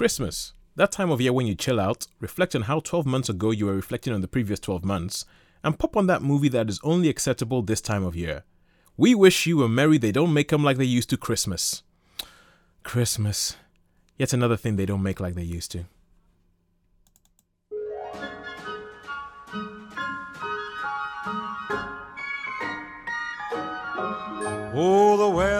Christmas. That time of year when you chill out, reflect on how 12 months ago you were reflecting on the previous 12 months, and pop on that movie that is only acceptable this time of year. We wish you a merry they don't make 'em like they used to Christmas. Christmas. Yet another thing they don't make like they used to. Oh, the weather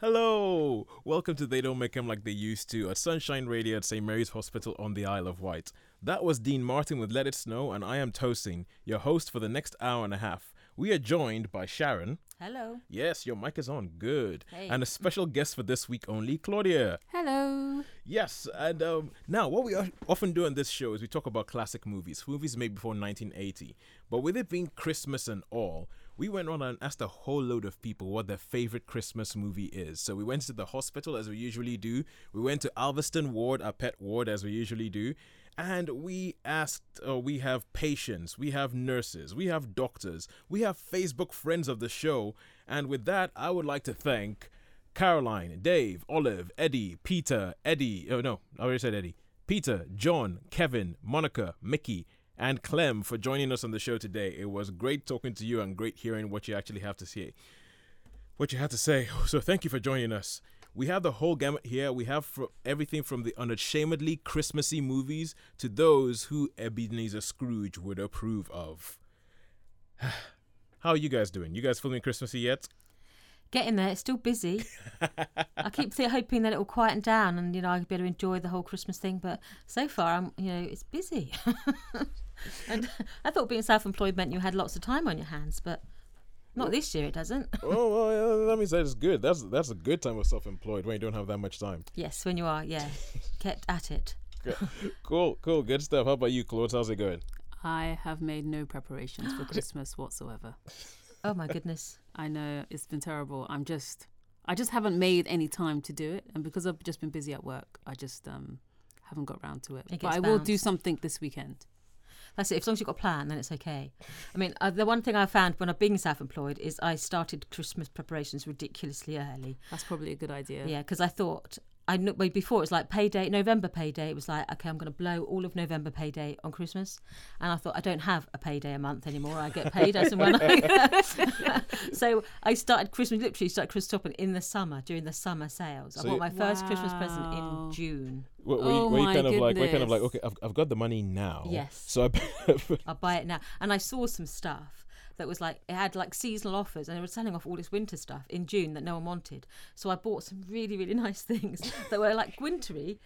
Hello! Welcome to They Don't Make 'Em Like They Used To at Sunshine Radio at St. Mary's Hospital on the Isle of Wight. That was Dean Martin with Let It Snow, and I am Tosin, your host for the next hour and a half. We are joined by Sharon. Hello. Yes, your mic is on. Good. Hey. And a special guest for this week only, Claudia. Hello. Yes, and um, now what we often do on this show is we talk about classic movies, movies made before 1980. But with it being Christmas and all, we went on and asked a whole load of people what their favorite Christmas movie is. So we went to the hospital as we usually do. We went to Alveston Ward, our pet ward, as we usually do. And we asked, uh, we have patients, we have nurses, we have doctors, we have Facebook friends of the show. And with that, I would like to thank Caroline, Dave, Olive, Eddie, Peter, Eddie. Oh no, I already said Eddie. Peter, John, Kevin, Monica, Mickey, and Clem for joining us on the show today. It was great talking to you and great hearing what you actually have to say. What you had to say. So thank you for joining us. We have the whole gamut here. We have everything from the unashamedly Christmassy movies to those who Ebenezer Scrooge would approve of. How are you guys doing? You guys feeling Christmassy yet? Getting there. It's still busy. I keep th- hoping that it will quieten down and you know I'll be able to enjoy the whole Christmas thing. But so far, I'm you know it's busy. and I thought being self-employed meant you had lots of time on your hands, but not this year. It doesn't. oh, well, yeah, that means that is good. That's that's a good time of self-employed when you don't have that much time. yes, when you are, yeah, kept at it. cool, cool, good stuff. How about you, Claude? How's it going? I have made no preparations for Christmas whatsoever. Oh my goodness. I know it's been terrible. I'm just, I just haven't made any time to do it, and because I've just been busy at work, I just um haven't got round to it. It but gets I will do something this weekend. That's it. As long as you've got a plan, then it's okay. I mean, uh, the one thing I found when I've been self-employed is I started Christmas preparations ridiculously early. That's probably a good idea. Yeah, because I thought I kn- well, before it was like payday, November payday. It was like okay, I'm going to blow all of November payday on Christmas, and I thought I don't have a payday a month anymore. I get paid as and when. I... so I started Christmas literally started Christmas shopping in the summer during the summer sales. I bought my first Christmas present in June. Were, were, Oh you, were you my kind of like, were you kind of like, okay, I've, I've got the money now. Yes. So I, I'll buy it now. And I saw some stuff that was like it had like seasonal offers and they were selling off all this winter stuff in June that no one wanted. So I bought some really, really nice things that were like wintry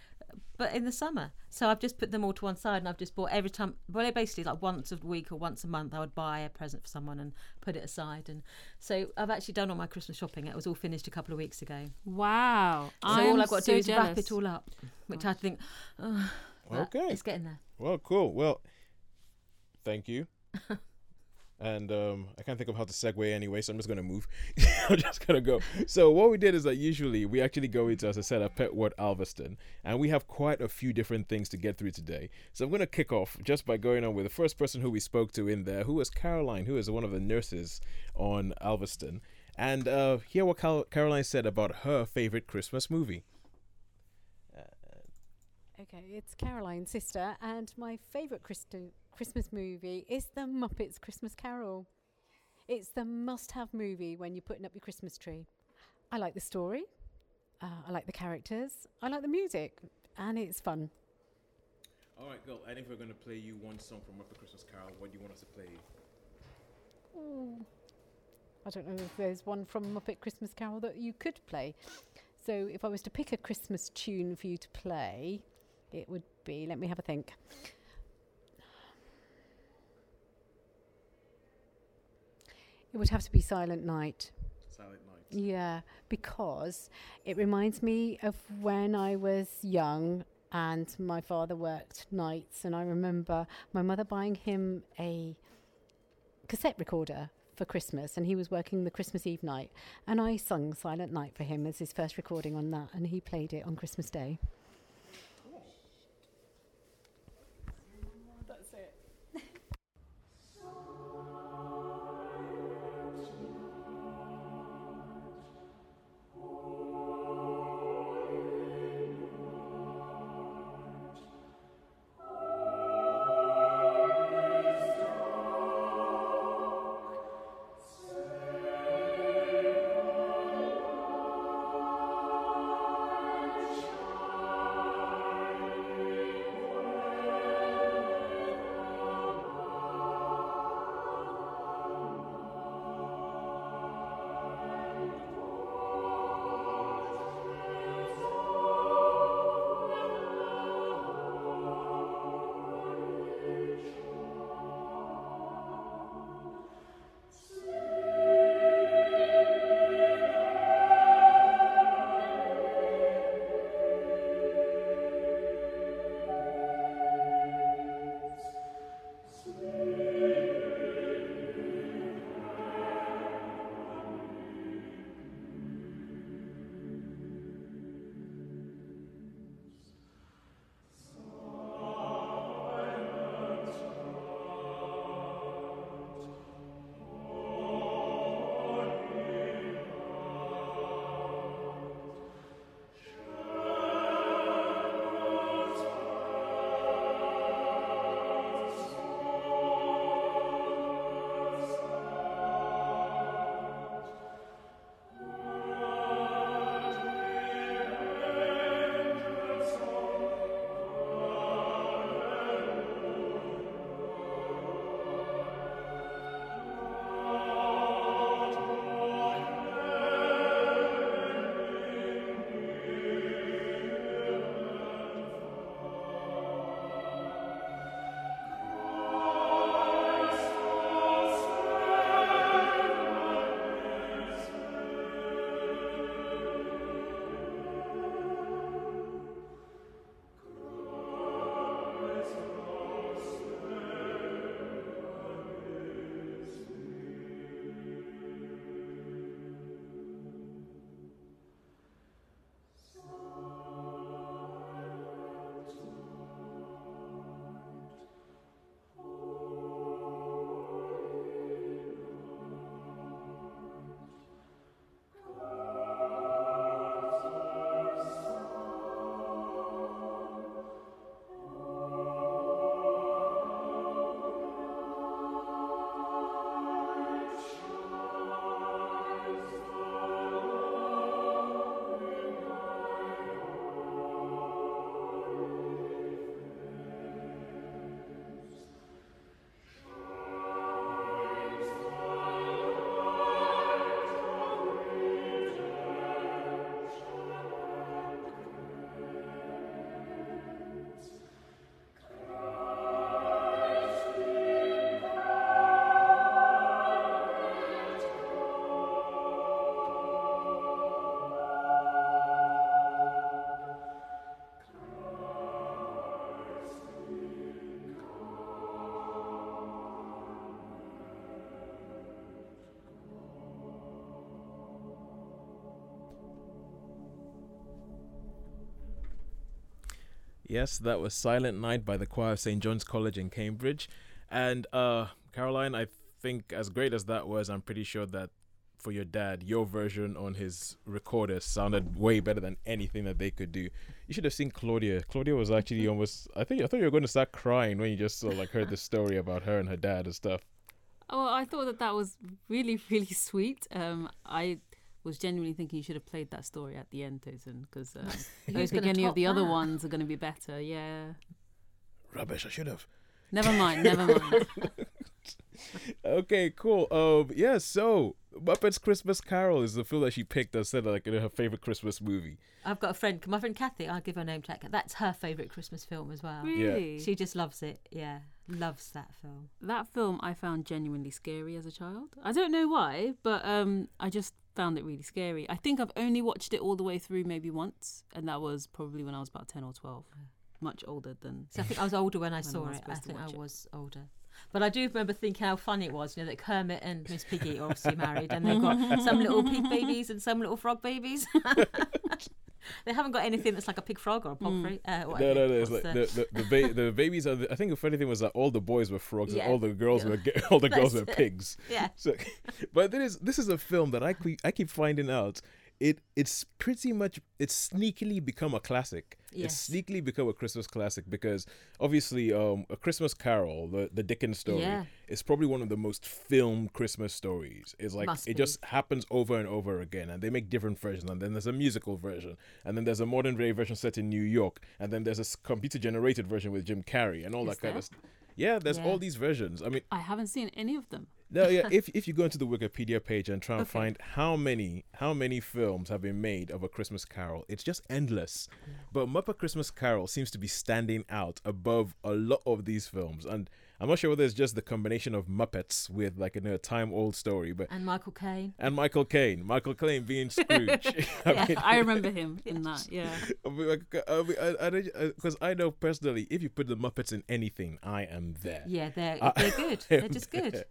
but in the summer. So I've just put them all to one side and I've just bought every time well basically like once a week or once a month I would buy a present for someone and put it aside and so I've actually done all my Christmas shopping. It was all finished a couple of weeks ago. Wow. So I'm all I've got to so do is jealous. wrap it all up. which I think, oh, Okay. it's getting there. Well, cool. Well, thank you. and um, I can't think of how to segue anyway, so I'm just gonna move. I'm just gonna go. So what we did is that usually we actually go into, as I said, a pet word Alveston, and we have quite a few different things to get through today. So I'm gonna kick off just by going on with the first person who we spoke to in there, who was Caroline, who is one of the nurses on Alveston, and uh, hear what Cal- Caroline said about her favorite Christmas movie. Okay, it's Caroline's sister, and my favourite Christo- Christmas movie is The Muppets Christmas Carol. It's the must have movie when you're putting up your Christmas tree. I like the story, uh, I like the characters, I like the music, and it's fun. All right, girl. I think we're gonna play you one song from Muppet Christmas Carol. What do you want us to play? Ooh. I don't know if there's one from Muppet Christmas Carol that you could play. So if I was to pick a Christmas tune for you to play, it would be, let me have a think. It would have to be Silent Night. Silent Night. Yeah, because it reminds me of when I was young and my father worked nights, and I remember my mother buying him a cassette recorder for Christmas, and he was working the Christmas Eve night, and I sung Silent Night for him as his first recording on that, and he played it on Christmas Day. Yes, that was Silent Night by the choir of St. John's College in Cambridge. And uh Caroline, I think as great as that was, I'm pretty sure that for your dad, your version on his recorder sounded way better than anything that they could do. You should have seen Claudia. Claudia was actually almost I think I thought you were going to start crying when you just sort of like heard the story about her and her dad and stuff. Oh, I thought that that was really, really sweet. Um, I was genuinely thinking you should have played that story at the end, Tosin, because um, I don't think any of top the other ones are going to be better. Yeah. Rubbish, I should have. Never mind, never mind. Okay, cool. Um, yeah. So Muppets Christmas Carol is the film that she picked and said like her favorite Christmas movie. I've got a friend, my friend Kathy. I'll give her a name check. That's her favourite Christmas film as well. Really? She just loves it. Yeah, loves that film. That film I found genuinely scary as a child. I don't know why, but um, I just found it really scary. I think I've only watched it all the way through maybe once, and that was probably when I was about 10 or 12. Much older than. So I think I was older when I When saw I it. I think I watch it? was older. But I do remember thinking how funny it was, you know, that Kermit and Miss Piggy are obviously married and they've got some little pig babies and some little frog babies. they haven't got anything that's like a pig frog or a pog free. Uh, No, no, no. It's What's like the- the the the, ba- the babies are. The, I think the funny thing was that all the boys were frogs Yeah. and all the girls Yeah. were all the girls were pigs. yeah. So, but this is this is a film that I keep, I keep finding out. It it's pretty much it's sneakily become a classic. Yes. It's sneakily become a Christmas classic because obviously, um, a Christmas Carol, the the Dickens story, Yeah. is probably one of the most filmed Christmas stories. It's like Must it be. just happens over and over again, and they make different versions. And then there's a musical version, and then there's a modern day version set in New York, and then there's a computer generated version with Jim Carrey and all Is that kind of. St- yeah, there's Yeah. all these versions. I mean, I haven't seen any of them. No, yeah. If if you go into the Wikipedia page and try and Okay. find how many how many films have been made of a Christmas Carol, it's just endless. Mm. But Muppet Christmas Carol seems to be standing out above a lot of these films, and I'm not sure whether it's just the combination of Muppets with like a time old story, but And Michael Caine. and Michael Caine, Michael Caine being Scrooge. I mean, I remember him in that, yeah. I mean, I I, I, because I know personally, if you put the Muppets in anything, I am there. Yeah, they're they're good. They're just good.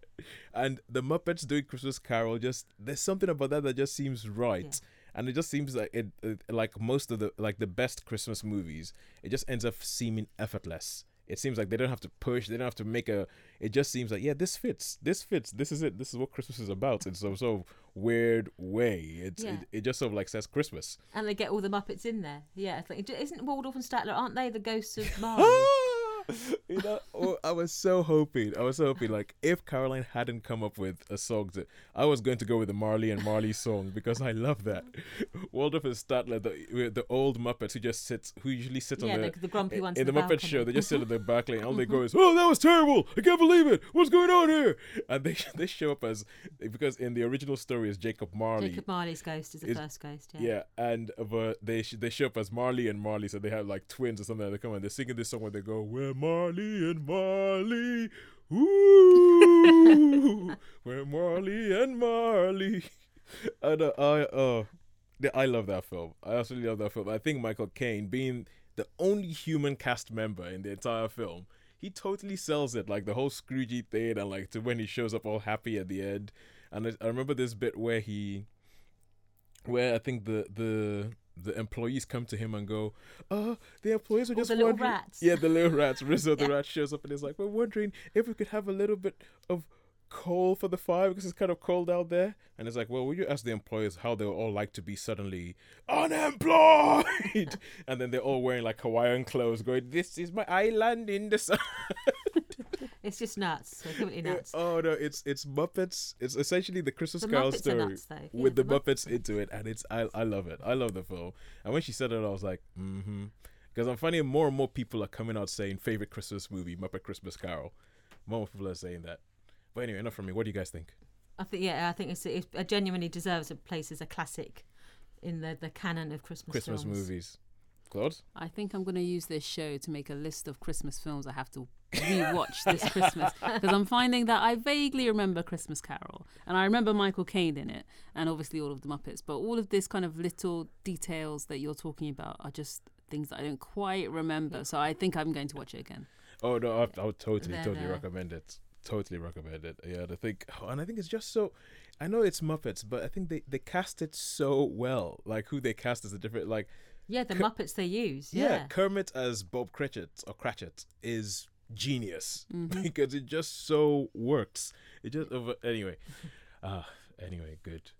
And the Muppets doing Christmas Carol, just there's something about that that just seems right. And it just seems like it, it, like most of the like the best Christmas movies, it just ends up seeming effortless. It seems like they don't have to push, they don't have to make a. It just seems like yeah, this fits, this fits, this is it, this is what Christmas is about in some sort of weird way. It's Yeah. it, it just sort of like says Christmas. And they get all the Muppets in there. Yeah, it's like, isn't Waldorf and Statler? Aren't they the ghosts of Marley? you know, oh, I was so hoping. I was so hoping, like, if Caroline hadn't come up with a song that I was going to go with the Marley and Marley song because I love that. Waldorf and Statler, the the old Muppets who just sits, who usually sit yeah, on the. the, the grumpy in- ones in the, the Muppet balcony. Show, they just sit at the balcony and all they go is, "Oh, that was terrible! I can't believe it! What's going on here?" And they they show up as because in the original story is Jacob Marley, Jacob Marley's ghost is the Is- first ghost. Yeah. yeah, and uh, but they they show up as Marley and Marley, so they have like twins or something. And they come and they're singing this song where they go, "We're Marley and Marley, ooh, we're Marley and Marley." And uh, I uh, I love that film. I absolutely love that film. I think Michael Caine, being the only human cast member in the entire film, he totally sells it. Like the whole Scroogey thing, and like to when he shows up all happy at the end. And I, I remember this bit where he where I think the the the employees come to him and go, "Uh, the employees are just the little wondering." rats. Yeah, the little rats. Rizzo the Yeah. rat shows up and is like, "We're wondering if we could have a little bit of coal for the fire because it's kind of cold out there." And it's like, "Well, will you ask the employees how they would all like to be suddenly unemployed?" and then they're all wearing like Hawaiian clothes, going, "This is my island in the sun." It's just nuts. They're completely Yeah, nuts. oh no, it's it's Muppets. It's essentially the Christmas The Carol Muppets story nuts. Yeah, with the, the Muppets into it, and it's I I love it. I love the film. And when she said it, I was like, mm-hmm, because I'm finding more and more people are coming out saying favorite Christmas movie, Muppet Christmas Carol. More more people are saying that. But anyway, enough from me. What do you guys think? I think yeah, I think it's, it genuinely deserves a place as a classic in the, the canon of Christmas Christmas films. movies. Claude? I think I'm going to use this show to make a list of Christmas films I have to rewatch this Christmas because I'm finding that I vaguely remember Christmas Carol and I remember Michael Caine in it and obviously all of the Muppets, but all of this kind of little details that you're talking about are just things that I don't quite remember. So I think I'm going to watch it again. Oh no, I, I would totally, They're totally there. recommend it. Totally recommend it. Yeah, I think, oh, and I think it's just so. I know it's Muppets, but I think they they cast it so well. Like who they cast as a different like. Yeah, the Cur- Muppets they use. yeah. Yeah. Kermit as Bob Cratchit or Cratchit is genius Mm-hmm. because it just so works. It just over anyway. Uh anyway, good,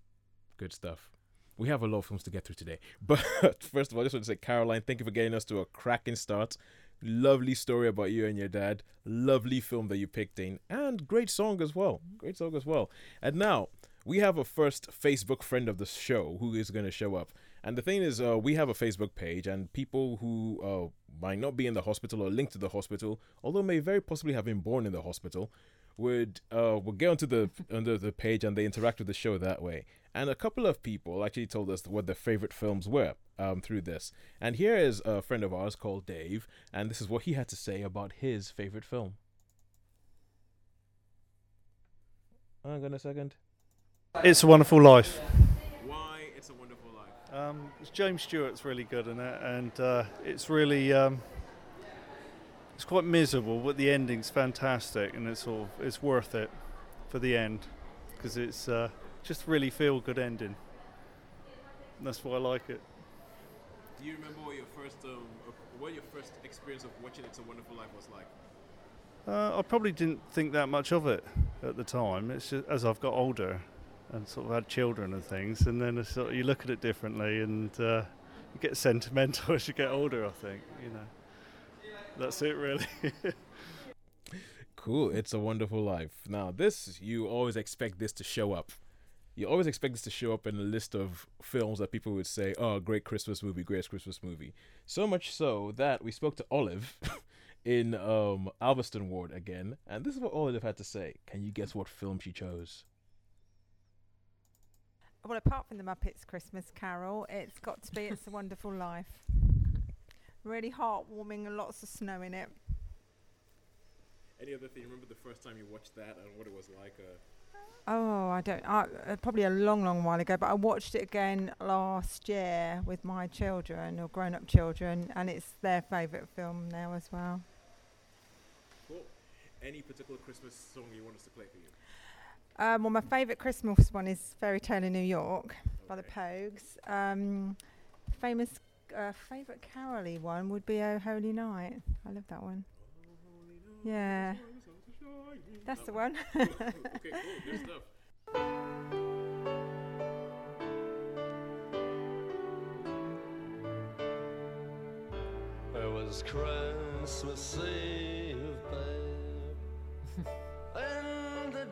good stuff. We have a lot of films to get through today, but first of all, I just want to say, Caroline, thank you for getting us to a cracking start. Lovely story about you and your dad. Lovely film that you picked in, and great song as well. Great song as well. And now we have a first Facebook friend of the show who is going to show up. And the thing is, uh, we have a Facebook page, and people who uh, might not be in the hospital or linked to the hospital, although may very possibly have been born in the hospital, would uh, would get onto the under the page and they interact with the show that way. And a couple of people actually told us what their favorite films were um, through this. And here is a friend of ours called Dave, and this is what he had to say about his favorite film. Hang on a second. It's a Wonderful Life. Why It's a Wonderful Life? Um, James Stewart's really good in it, and uh, it's really um, it's quite miserable, but the ending's fantastic, and it's all it's worth it for the end because it's uh, just really feel good ending. And that's why I like it. Do you remember what your first um, what your first experience of watching It's a Wonderful Life was like? Uh, I probably didn't think that much of it at the time. It's just as I've got older and sort of had children and things, and then sort of, you look at it differently, and uh, you get sentimental as you get older. I think you know. That's it, really. Cool. It's a Wonderful Life. Now, this you always expect this to show up. You always expect this to show up in a list of films that people would say, "Oh, great Christmas movie, great Christmas movie." So much so that we spoke to Olive in um, Alveston Ward again, and this is what Olive had to say. Can you guess what film she chose? Well, apart from the Muppets Christmas Carol, it's got to be It's a Wonderful Life. Really heartwarming and lots of snow in it. Any other thing? Remember the first time you watched that and what it was like? Uh... Oh, I don't. I, uh, probably a long, long while ago, but I watched it again last year with my children or grown-up children, and it's their favourite film now as well. Cool. Any particular Christmas song you want us to play for you? Um, well, my favourite Christmas one is Fairy Tale in New York by the Pogues. Um, famous uh, favourite caroly one would be Oh Holy Night. I love that one. Yeah, that's the one. okay, cool. Good stuff. It was Christmas Eve, babe, in the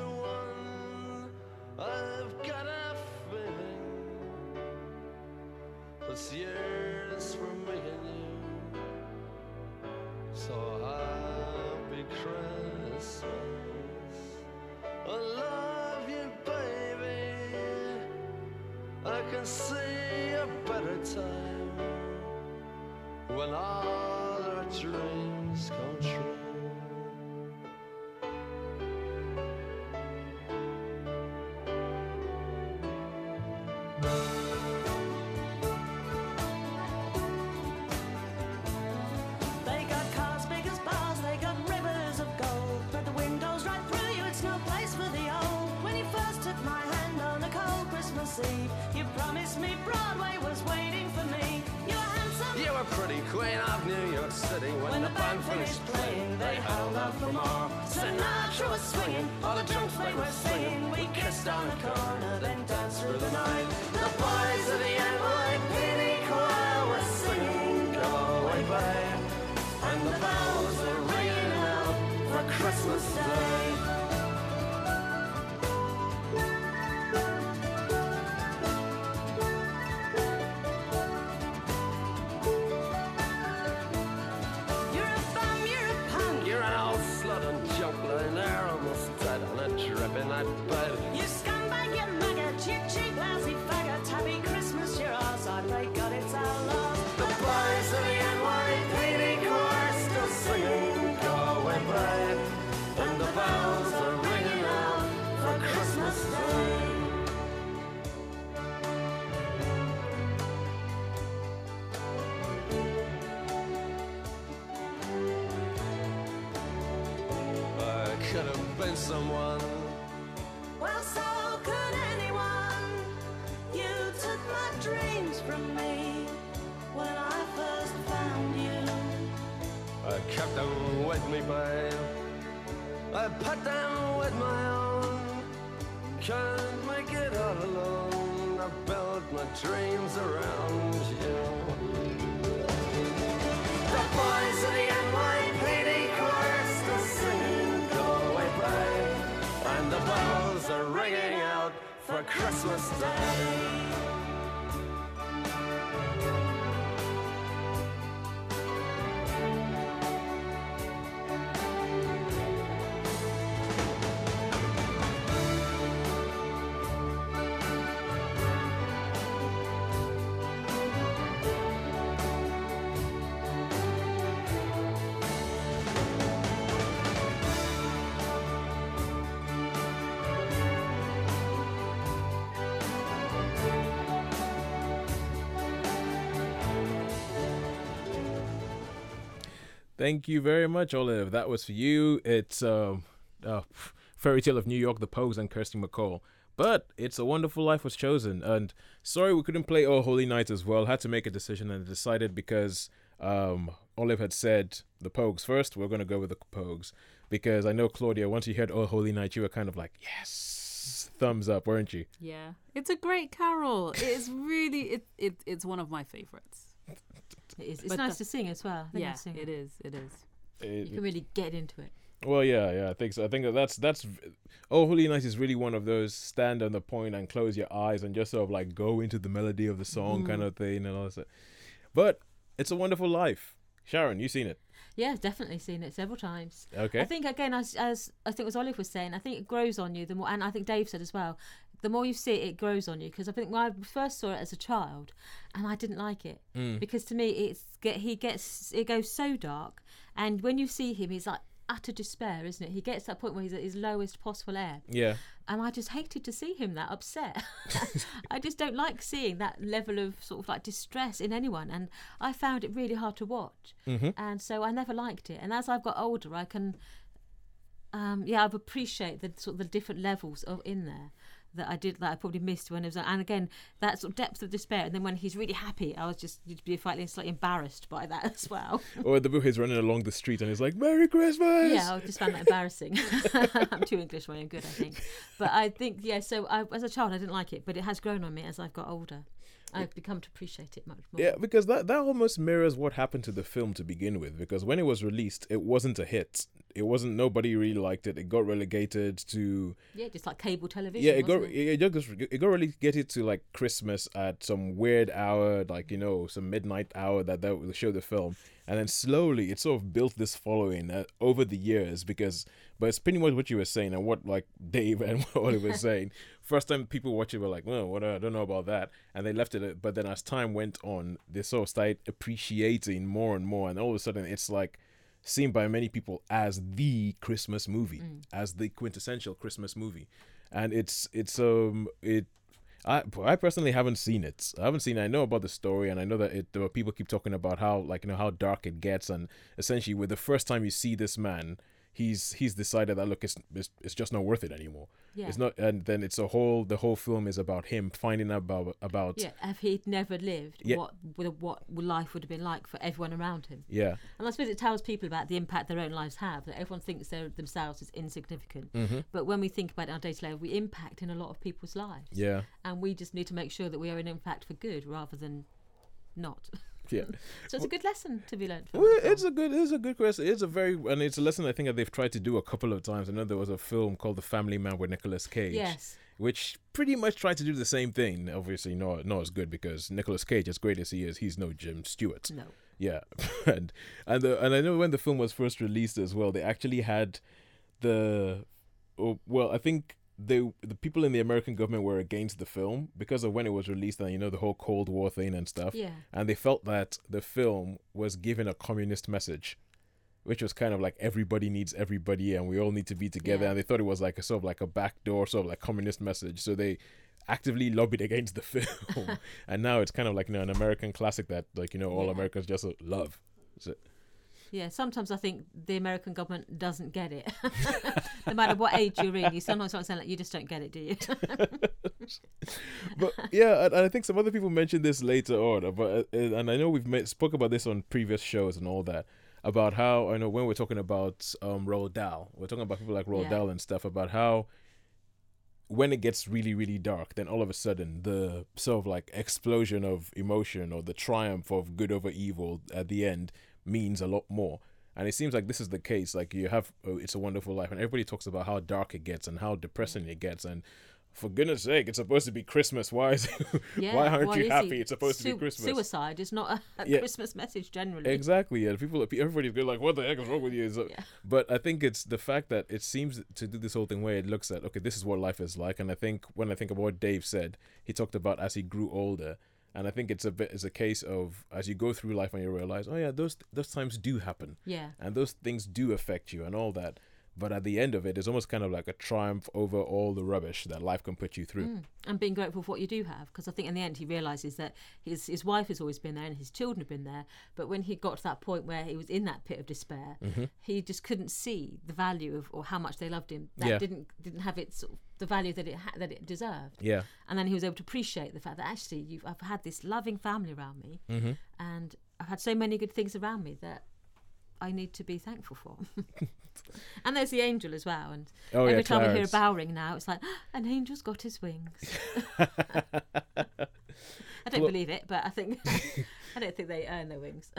one. I've got a feeling for me and you. So happy Christmas. I love you, baby. I can see a better time when all our dreams come true. Christmas Day. Someone. Well, so could anyone. You took my dreams from me when I first found you. I kept them with me, babe. I put them with my own. Can't make it all alone. I built my dreams around for Christmas Day. Thank you very much, Olive. That was for you. It's um, uh, Fairy Tale of New York, The Pogues, and Kirsty MacColl. But It's a Wonderful Life was chosen. And sorry we couldn't play Oh Holy Night as well. Had to make a decision and decided because um, Olive had said The Pogues first, we're going to go with The Pogues. Because I know, Claudia, once you heard Oh Holy Night, you were kind of like, yes, thumbs up, weren't you? Yeah, it's a great carol. It's really it, it it's one of my favorites. It is. It's But nice the- to sing as well. Yeah, I've seen it is. It is. You can really get into it. Well, yeah, yeah, I think so. I think that that's that's Oh Holy Night is really one of those stand on the point and close your eyes and just sort of like go into the melody of the song kind Mhm. of thing and all that. But it's a wonderful life. Sharon, you've seen it? Yeah, definitely seen it several times. Okay. I think again, as, as I think as Olive was saying, I think it grows on you the more, and I think Dave said as well. The more you see it, it grows on you. Because I think when I first saw it as a child, and I didn't like it Mm. because to me, it's get he gets it goes so dark, and when you see him, he's like utter despair, isn't it? He gets to that point where he's at his lowest possible ebb. Yeah. And I just hated to see him that upset. I just don't like seeing that level of sort of like distress in anyone. And I found it really hard to watch. Mhm. And so I never liked it. And as I've got older, I can, um, yeah, I've appreciated the sort of the different levels of in there that I did that I probably missed when it was. And again, that sort of depth of despair. And then when he's really happy, I was just you'd be slightly, slightly embarrassed by that as well. or the book is running along the street and he's like, Merry Christmas! Yeah, I just found that embarrassing. I'm too English for I'm good, I think. But I think, yeah, so I, as a child, I didn't like it, but it has grown on me as I've got older. I've become to appreciate it much more. Yeah, because that, that almost mirrors what happened to the film to begin with. Because when it was released, it wasn't a hit. It wasn't. Nobody really liked it. It got relegated to Yeah, just like cable television. yeah. It got it, it just it got relegated to like Christmas at some weird hour, like you know, some midnight hour that that would show the film, and then slowly it sort of built this following uh, over the years. Because but it's pretty much what you were saying and what like Dave and what Oliver was saying. First time people watch it were like, well, what I don't know about that, and they left it. But then as time went on, they sort of started appreciating more and more, and all of a sudden it's like seen by many people as the Christmas movie, as the quintessential Christmas movie, and it's it's um it. I I personally haven't seen it. I haven't seen. It. I know about the story, and I know that it. There are people keep talking about how like you know how dark it gets, and essentially with the first time you see this man, he's he's decided that look, it's it's, it's just not worth it anymore. Yeah. It's not, and then it's a whole. The whole film is about him finding out about about Yeah, if he'd never lived, Yeah. what what life would have been like for everyone around him? yeah And I suppose it tells people about the impact their own lives have. That everyone thinks they're themselves is insignificant, Mhm. but when we think about our on a day to day, we impact in a lot of people's lives. Yeah. and we just need to make sure that we are an impact for good rather than not. yeah. so it's a good lesson to be learned from. Well, it's a good, it's a good question. It's a very, and it's a lesson I think that they've tried to do a couple of times. I know there was a film called The Family Man with Nicolas Cage. Yes. Which pretty much tried to do the same thing. Obviously, not not as good because Nicolas Cage, as great as he is, he's no Jim Stewart. No. Yeah, and and the, and I know when the film was first released as well, they actually had the, oh, well, I think they the people in the American government were against the film because of when it was released and you know the whole Cold War thing and stuff. Yeah. And they felt that the film was giving a communist message, which was kind of like everybody needs everybody and we all need to be together. Yeah. And they thought it was like a sort of like a backdoor sort of like communist message. So they actively lobbied against the film. and now it's kind of like you know an American classic that like you know all Yeah. Americans just love. It. Yeah, sometimes I think the American government doesn't get it. no matter what age you're in, you sometimes to sound like you just don't get it, do you? but yeah, and, I think some other people mentioned this later on. But uh, and I know we've met, spoke about this on previous shows and all that about how I know when we're talking about um Roald Dahl, we're talking about people like Roald Yeah. Dahl and stuff about how when it gets really really dark, then all of a sudden the sort of like explosion of emotion or the triumph of good over evil at the end means a lot more. And it seems like this is the case. Like you have oh, It's a Wonderful Life, and everybody talks about how dark it gets and how depressing it gets. And for goodness sake, it's supposed to be Christmas. Why is yeah. why aren't what you happy? it? It's supposed to be Christmas. Suicide is not a, a Yeah. Christmas message generally. Exactly. Yeah. People, everybody's good. Like, what the heck is wrong with you? So, Yeah. But I think it's the fact that it seems to do this whole thing where it looks at okay, this is what life is like. And I think when I think of what Dave said, he talked about as he grew older. And I think it's a bit it's a case of as you go through life and you realize, oh yeah, those those times do happen. Yeah. and those things do affect you and all that. But at the end of it, it's almost kind of like a triumph over all the rubbish that life can put you through. Mm. And being grateful for what you do have, because I think in the end he realizes that his his wife has always been there and his children have been there. But when he got to that point where he was in that pit of despair, Mm-hmm. he just couldn't see the value of or how much they loved him. That Yeah. didn't didn't have its sort of, the value that it ha- that it deserved. Yeah, And then he was able to appreciate the fact that actually you've I've had this loving family around me, mm-hmm. and I've had so many good things around me that I need to be thankful for. and there's the angel as well. And Oh, yeah, every time we hear a bow ring now, it's like an angel's got his wings. I don't Well- believe it, but I think I don't think they earn their wings.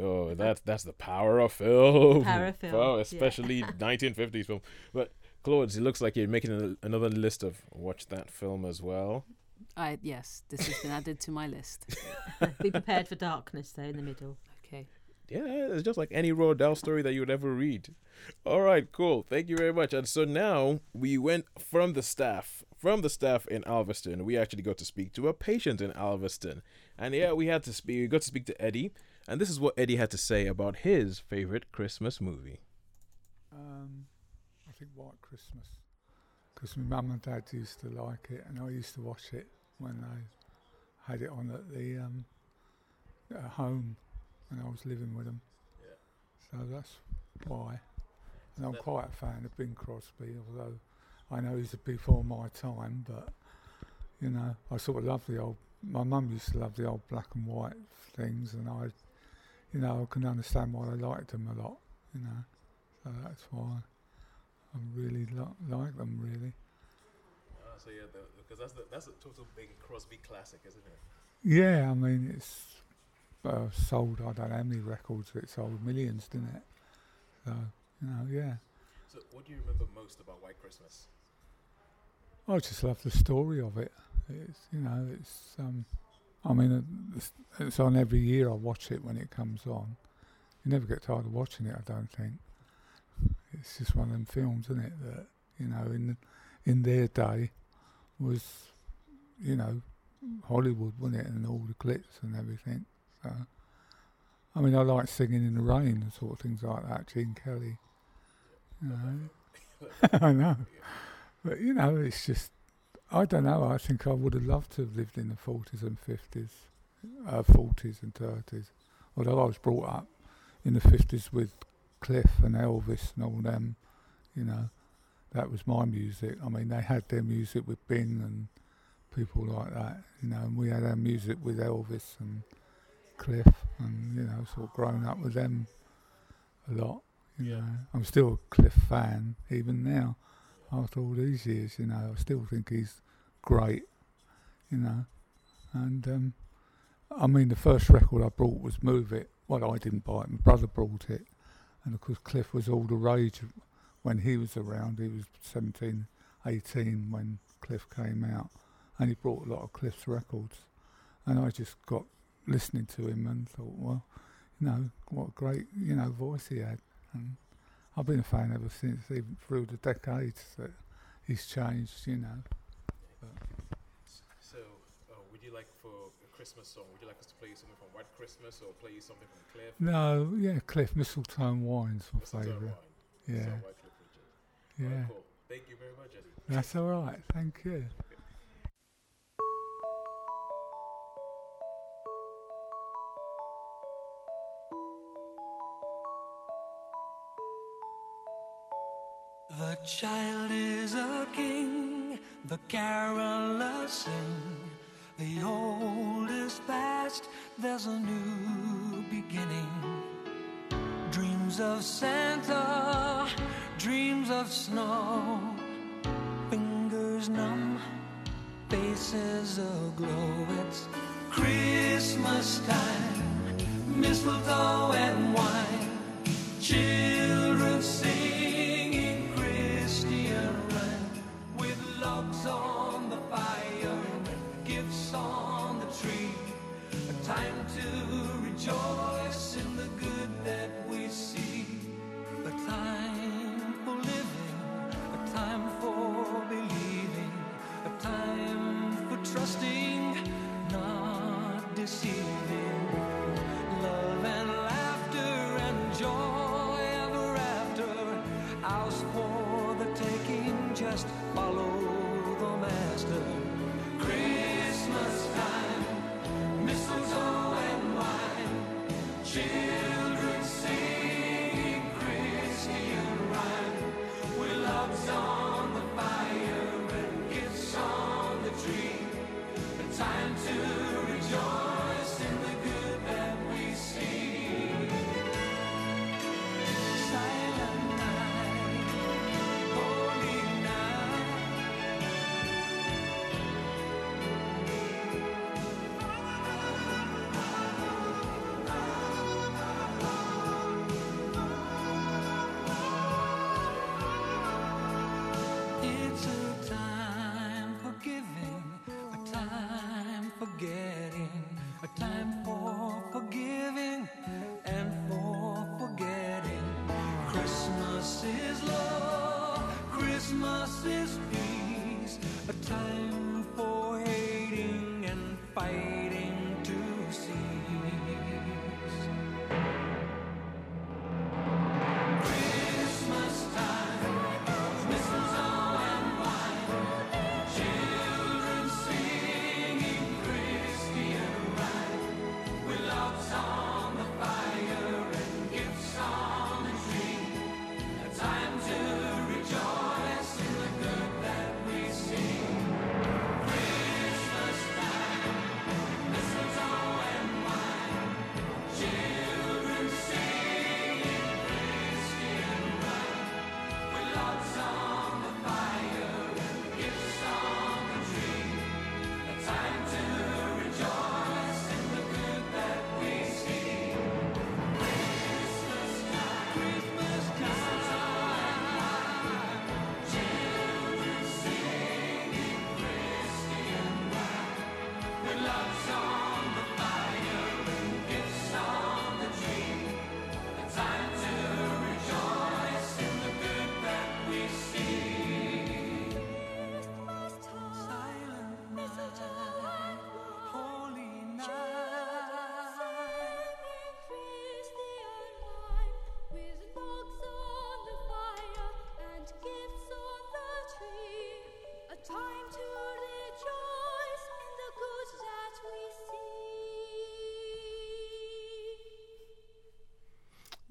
Oh, that's that's the power of film. Power of film, Oh, yeah. especially 1950s film. But Claude, it looks like you're making a, another list of watch that film as well. I yes, this has been added to my list. be prepared for darkness though in the middle. Okay. Yeah, it's just like any Roald Dahl story that you would ever read. All right, cool. Thank you very much. And so now we went from the staff, from the staff in Alveston, we actually got to speak to a patient in Alveston. And yeah, we had to speak, we got to speak to Eddie. And this is what Eddie had to say about his favorite Christmas movie. Um, White Christmas, because my mum and dad used to like it, and I used to watch it when they had it on at the um, at home when I was living with them. So that's why. And I'm quite a fan of Bing Crosby, although I know he's before my time, but you know, I sort of love the old. My mum used to love the old black and white things, and I, you know, I can understand why they liked them a lot. You know. So that's why I really lo- like them, really. so yeah, because that's the, that's a total Bing Crosby classic, isn't it? Yeah, I mean, it's uh, sold, I don't know how many records it sold, millions, didn't it? So, you know, yeah. So what do you remember most about White Christmas? I just love the story of it. It's, you know, it's, um, I mean, it's, it's on every year. I watch it when it comes on. You never get tired of watching it, I don't think. It's just one of them films, isn't it? That you know, in in their day, was, you know, Hollywood, wasn't it, and all the glitz and everything. So, I mean, I like singing in the rain and sort of things like that. Gene Kelly. You know, I know. But you know, it's just I don't know. I think I would have loved to have lived in the forties and fifties, uh, forties and thirties. Although I was brought up in the fifties with Cliff and Elvis and all them, you know, that was my music. I mean, they had their music with Bing and people like that, you know, and we had our music with Elvis and Cliff, and you know, sort of growing up with them a lot. You Yeah. know, I'm still a Cliff fan even now after all these years. You know, I still think he's great. You know, and um, I mean, the first record I bought was Move It. Well, I didn't buy it. My brother bought it, and of course Cliff was all the rage when he was around. He was 17, 18 when Cliff came out, and he brought a lot of Cliff's records, and I just got listening to him and thought, well, you know, what a great you know voice he had, and I've been a fan ever since, even through the decades that he's changed. You know. So, uh, would you like for Christmas song. Would you like us to play you something from White Christmas or play you something from Cliff? No, yeah, Cliff. Mistletoe and Wine's my favourite. Yeah. Yeah. Right, cool. Thank you very much, Eddie. That's all right. Thank you. The child is a king, the caroller sings. The old is past, there's a new beginning. Dreams of Santa, dreams of snow. Fingers numb, faces aglow. It's Christmas time, mistletoe and wine. Children singing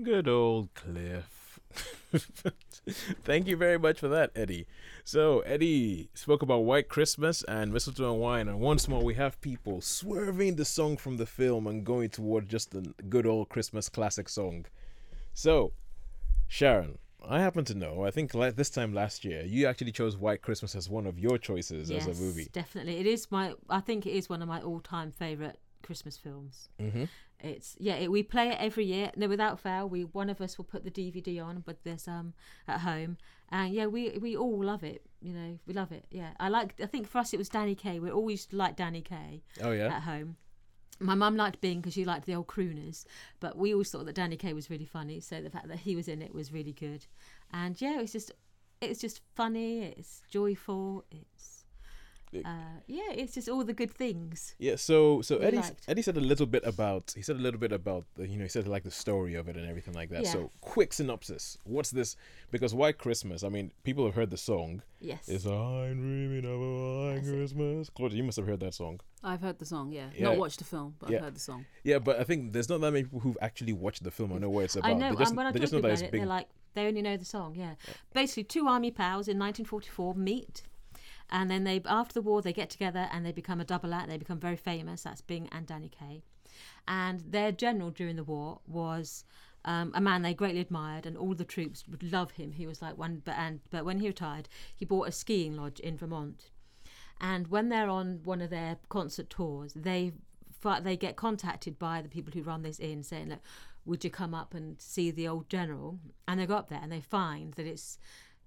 Good old Cliff. Thank you very much for that, Eddie. So, Eddie spoke about White Christmas and Mistletoe and Wine, and once more we have people swerving the song from the film and going toward just a good old Christmas classic song. So, Sharon, I happen to know, I think like this time last year, you actually chose White Christmas as one of your choices as a movie. definitely. It is my. I think it is one of my all-time favorite Christmas films. Mm-hmm. It's yeah. It, we play it every year. No, without fail. We one of us will put the DVD on, but there's um at home, and yeah, we we all love it. You know, we love it. Yeah, I like. I think for us it was Danny Kaye. We always like Danny Kaye Oh, yeah? at home. My mum liked Bing because she liked the old crooners, but we always thought that Danny Kaye was really funny. So the fact that he was in it was really good, and yeah, it's just it's just funny. It's joyful. It's uh, yeah, it's just all the good things. Yeah, so so Eddie liked. Eddie said a little bit about he said a little bit about the, you know he said like the story of it and everything like that. Yeah. So quick synopsis. What's this? Because White Christmas. I mean, people have heard the song. Yes. It's I'm dreaming of a white Christmas. Claudia, you must have heard that song. I've heard the song, yeah. Yeah. Not watched the film, but Yeah. I've heard the song. Yeah, but I think there's not that many people who've actually watched the film or know what it's about. I know, They just, and when I they talk just know about that it's it, big. they're like, They only know the song, yeah. Basically, two army pals in 1944 meet, and then they after the war they get together and they become a double act. They become very famous. That's Bing and Danny Kaye, and their general during the war was. Um, a man they greatly admired, and all the troops would love him. He was like one, but and but when he retired, he bought a skiing lodge in Vermont. And when they're on one of their concert tours, they they get contacted by the people who run this inn, saying, "Look, would you come up and see the old general?" And they go up there and they find that it's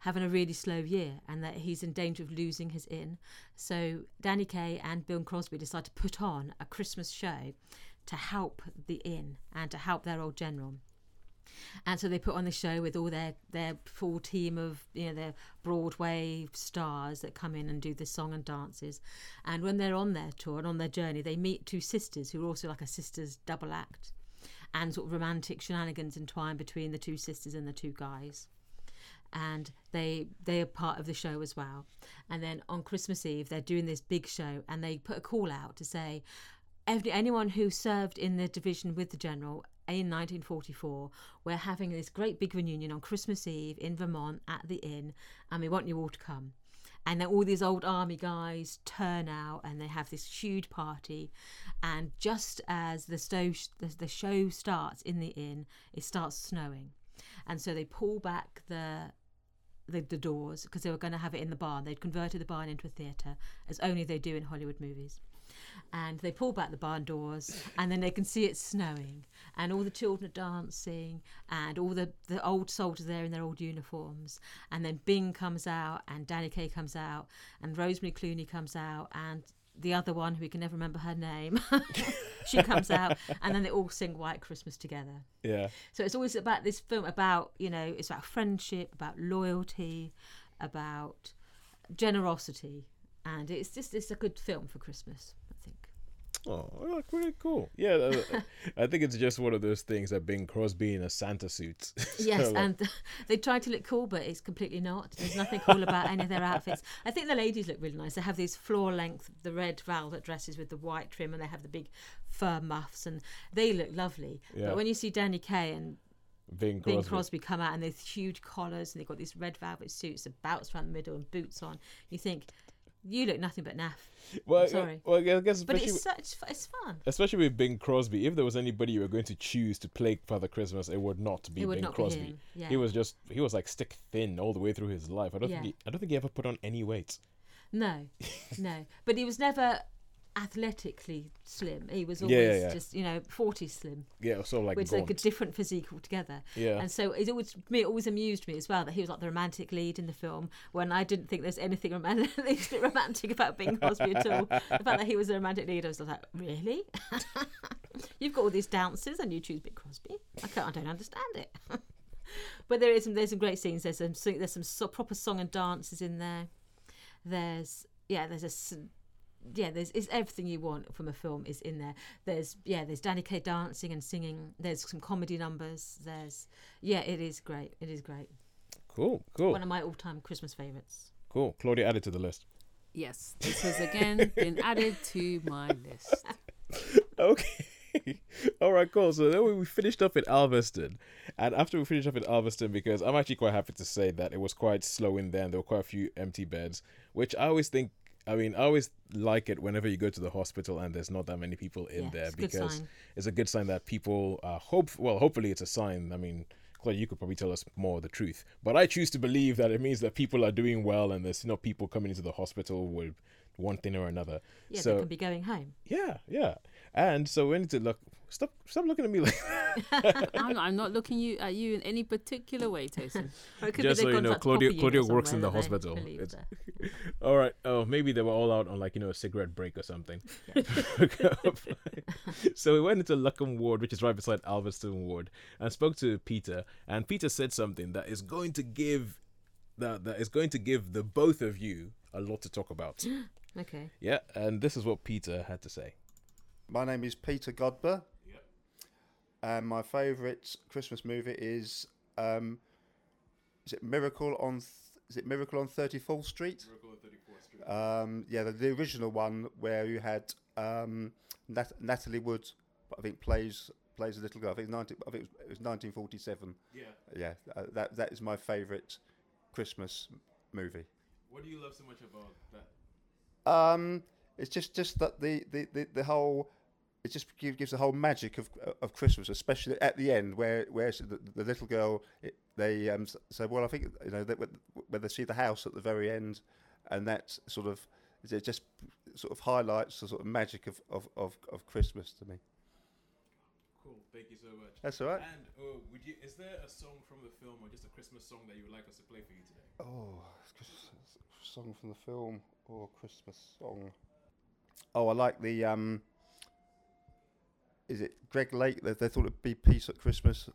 having a really slow year and that he's in danger of losing his inn. So Danny Kaye and Bing Crosby decide to put on a Christmas show to help the inn and to help their old general. And so they put on the show with all their, their full team of you know their Broadway stars that come in and do the song and dances. And when they're on their tour and on their journey, they meet two sisters who are also like a sisters double act, and sort of romantic shenanigans entwined between the two sisters and the two guys. And they they are part of the show as well. And then on Christmas Eve, they're doing this big show, and they put a call out to say, every, anyone who served in the division with the general in 1944, we're having this great big reunion on Christmas Eve in Vermont at the inn, and we want you all to come. And then all these old army guys turn out, and they have this huge party. And just as the, the, the show starts in the inn, it starts snowing, and so they pull back the the, the doors because they were going to have it in the barn. They'd converted the barn into a theatre, as only they do in Hollywood movies. And they pull back the barn doors, and then they can see it snowing, and all the children are dancing, and all the, the old soldiers there in their old uniforms. And then Bing comes out, and Danny Kaye comes out, and Rosemary Clooney comes out, and the other one, who we can never remember her name, she comes out, and then they all sing White Christmas together. Yeah. So it's always about this film about you know it's about friendship, about loyalty, about generosity, and it's just it's a good film for Christmas. I think. Oh, look, really cool. Yeah, uh, I think it's just one of those things that Bing Crosby in a Santa suit. Yes, So, like, and they try to look cool, but it's completely not. There's nothing cool about any of their outfits. I think the ladies look really nice. They have these floor length, the red velvet dresses with the white trim, and they have the big fur muffs, and they look lovely. Yeah. But when you see Danny Kaye and Bing Bing Crosby. Crosby come out and these huge collars, and they've got these red velvet suits that bounce around the middle and boots on, you think you look nothing but naff. Well, I'm sorry. well, I guess But it's such it's fun. especially with Bing Crosby, if there was anybody you were going to choose to play Father Christmas, it would not be would Bing not be Crosby. him, yeah. He was just he was like stick thin all the way through his life. I don't Yeah. think he, I don't think he ever put on any weight. No, no. But he was never athletically slim. He was always yeah, yeah. just, you know, 40 slim. Yeah, sort of like Which like a different physique altogether. Yeah. And so it always, me, it always amused me as well that he was like the romantic lead in the film when I didn't think there's anything romantic, romantic about Bing Crosby at all. The fact that he was the romantic lead, I was like, really? You've got all these dancers and you choose Bing Crosby? I, can't, I don't understand it. but there is some, there's some great scenes. There's some there's some so, proper song and dances in there. There's yeah, there's a yeah, there's it's everything you want from a film is in there. There's yeah, there's Danny Kaye dancing and singing. There's some comedy numbers. There's yeah, it is great. It is great. Cool, cool, One of my all-time Christmas favorites. cool. Claudia added to the list. Yes, this has again been added to my list. Okay. All right, cool. So then we- we finished up in Alveston. And after we finished up in Alveston, because I'm actually quite happy to say that it was quite slow in there and there were quite a few empty beds, which I always think, I mean, I always like it whenever you go to the hospital and there's not that many people in Yeah, there it's because it's a good sign that people are hope, well, hopefully it's a sign. I mean, Claudia, you could probably tell us more of the truth. But I choose to believe that it means that people are doing well and there's not people coming into the hospital with one thing or another. Yeah, so, they can be going home. yeah, yeah. And so we need to look. Stop! Stop looking at me like. I'm not, I'm not looking you at you in any particular way, Tosin. Or Just so you know, to, like, Claudia, Claudia works in the somewhere that they hospital. believe It's- there. all right. Oh, maybe they were all out on like you know a cigarette break or something. so we went into Luckham Ward, which is right beside Alveston Ward, and spoke to Peter. And Peter said something that is going to give that that is going to give the both of you a lot to talk about. Okay. yeah, and this is what Peter had to say. My name is Peter Godber. And my favourite Christmas movie is um, is it Miracle on th- is it Miracle on Thirty Fourth Street? Miracle on Thirty Fourth Street. Um, yeah, the, the original one where you had um, Nat- Natalie Wood, I think plays plays a little girl. I think, 19, I think it, was, it was 1947. Yeah. Yeah, uh, that that is my favourite Christmas movie. What do you love so much about that? Um, it's just just that the the, the, the whole it just gives, gives the whole magic of of Christmas, especially at the end where where the, the little girl it, they um s- say, well, I think you know that when they see the house at the very end, and that sort of it just sort of highlights the sort of magic of of, of, of Christmas to me. Cool. Thank you so much. That's all right. And uh, would you? Is there a song from the film or just a Christmas song that you would like us to play for you today? Oh, song from the film or Christmas song. Oh, I like the um is it Greg Lake? They, they thought it'd be peace at Christmas.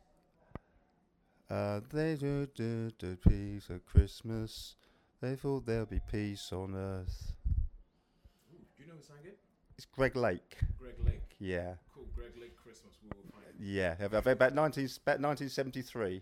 Uh, they do do do peace at Christmas. They thought there'll be peace on earth. Do you know who sang it? It's Greg Lake. Greg Lake. Yeah. Called Greg Lake Christmas. We will find. Yeah, about 19, about 1973.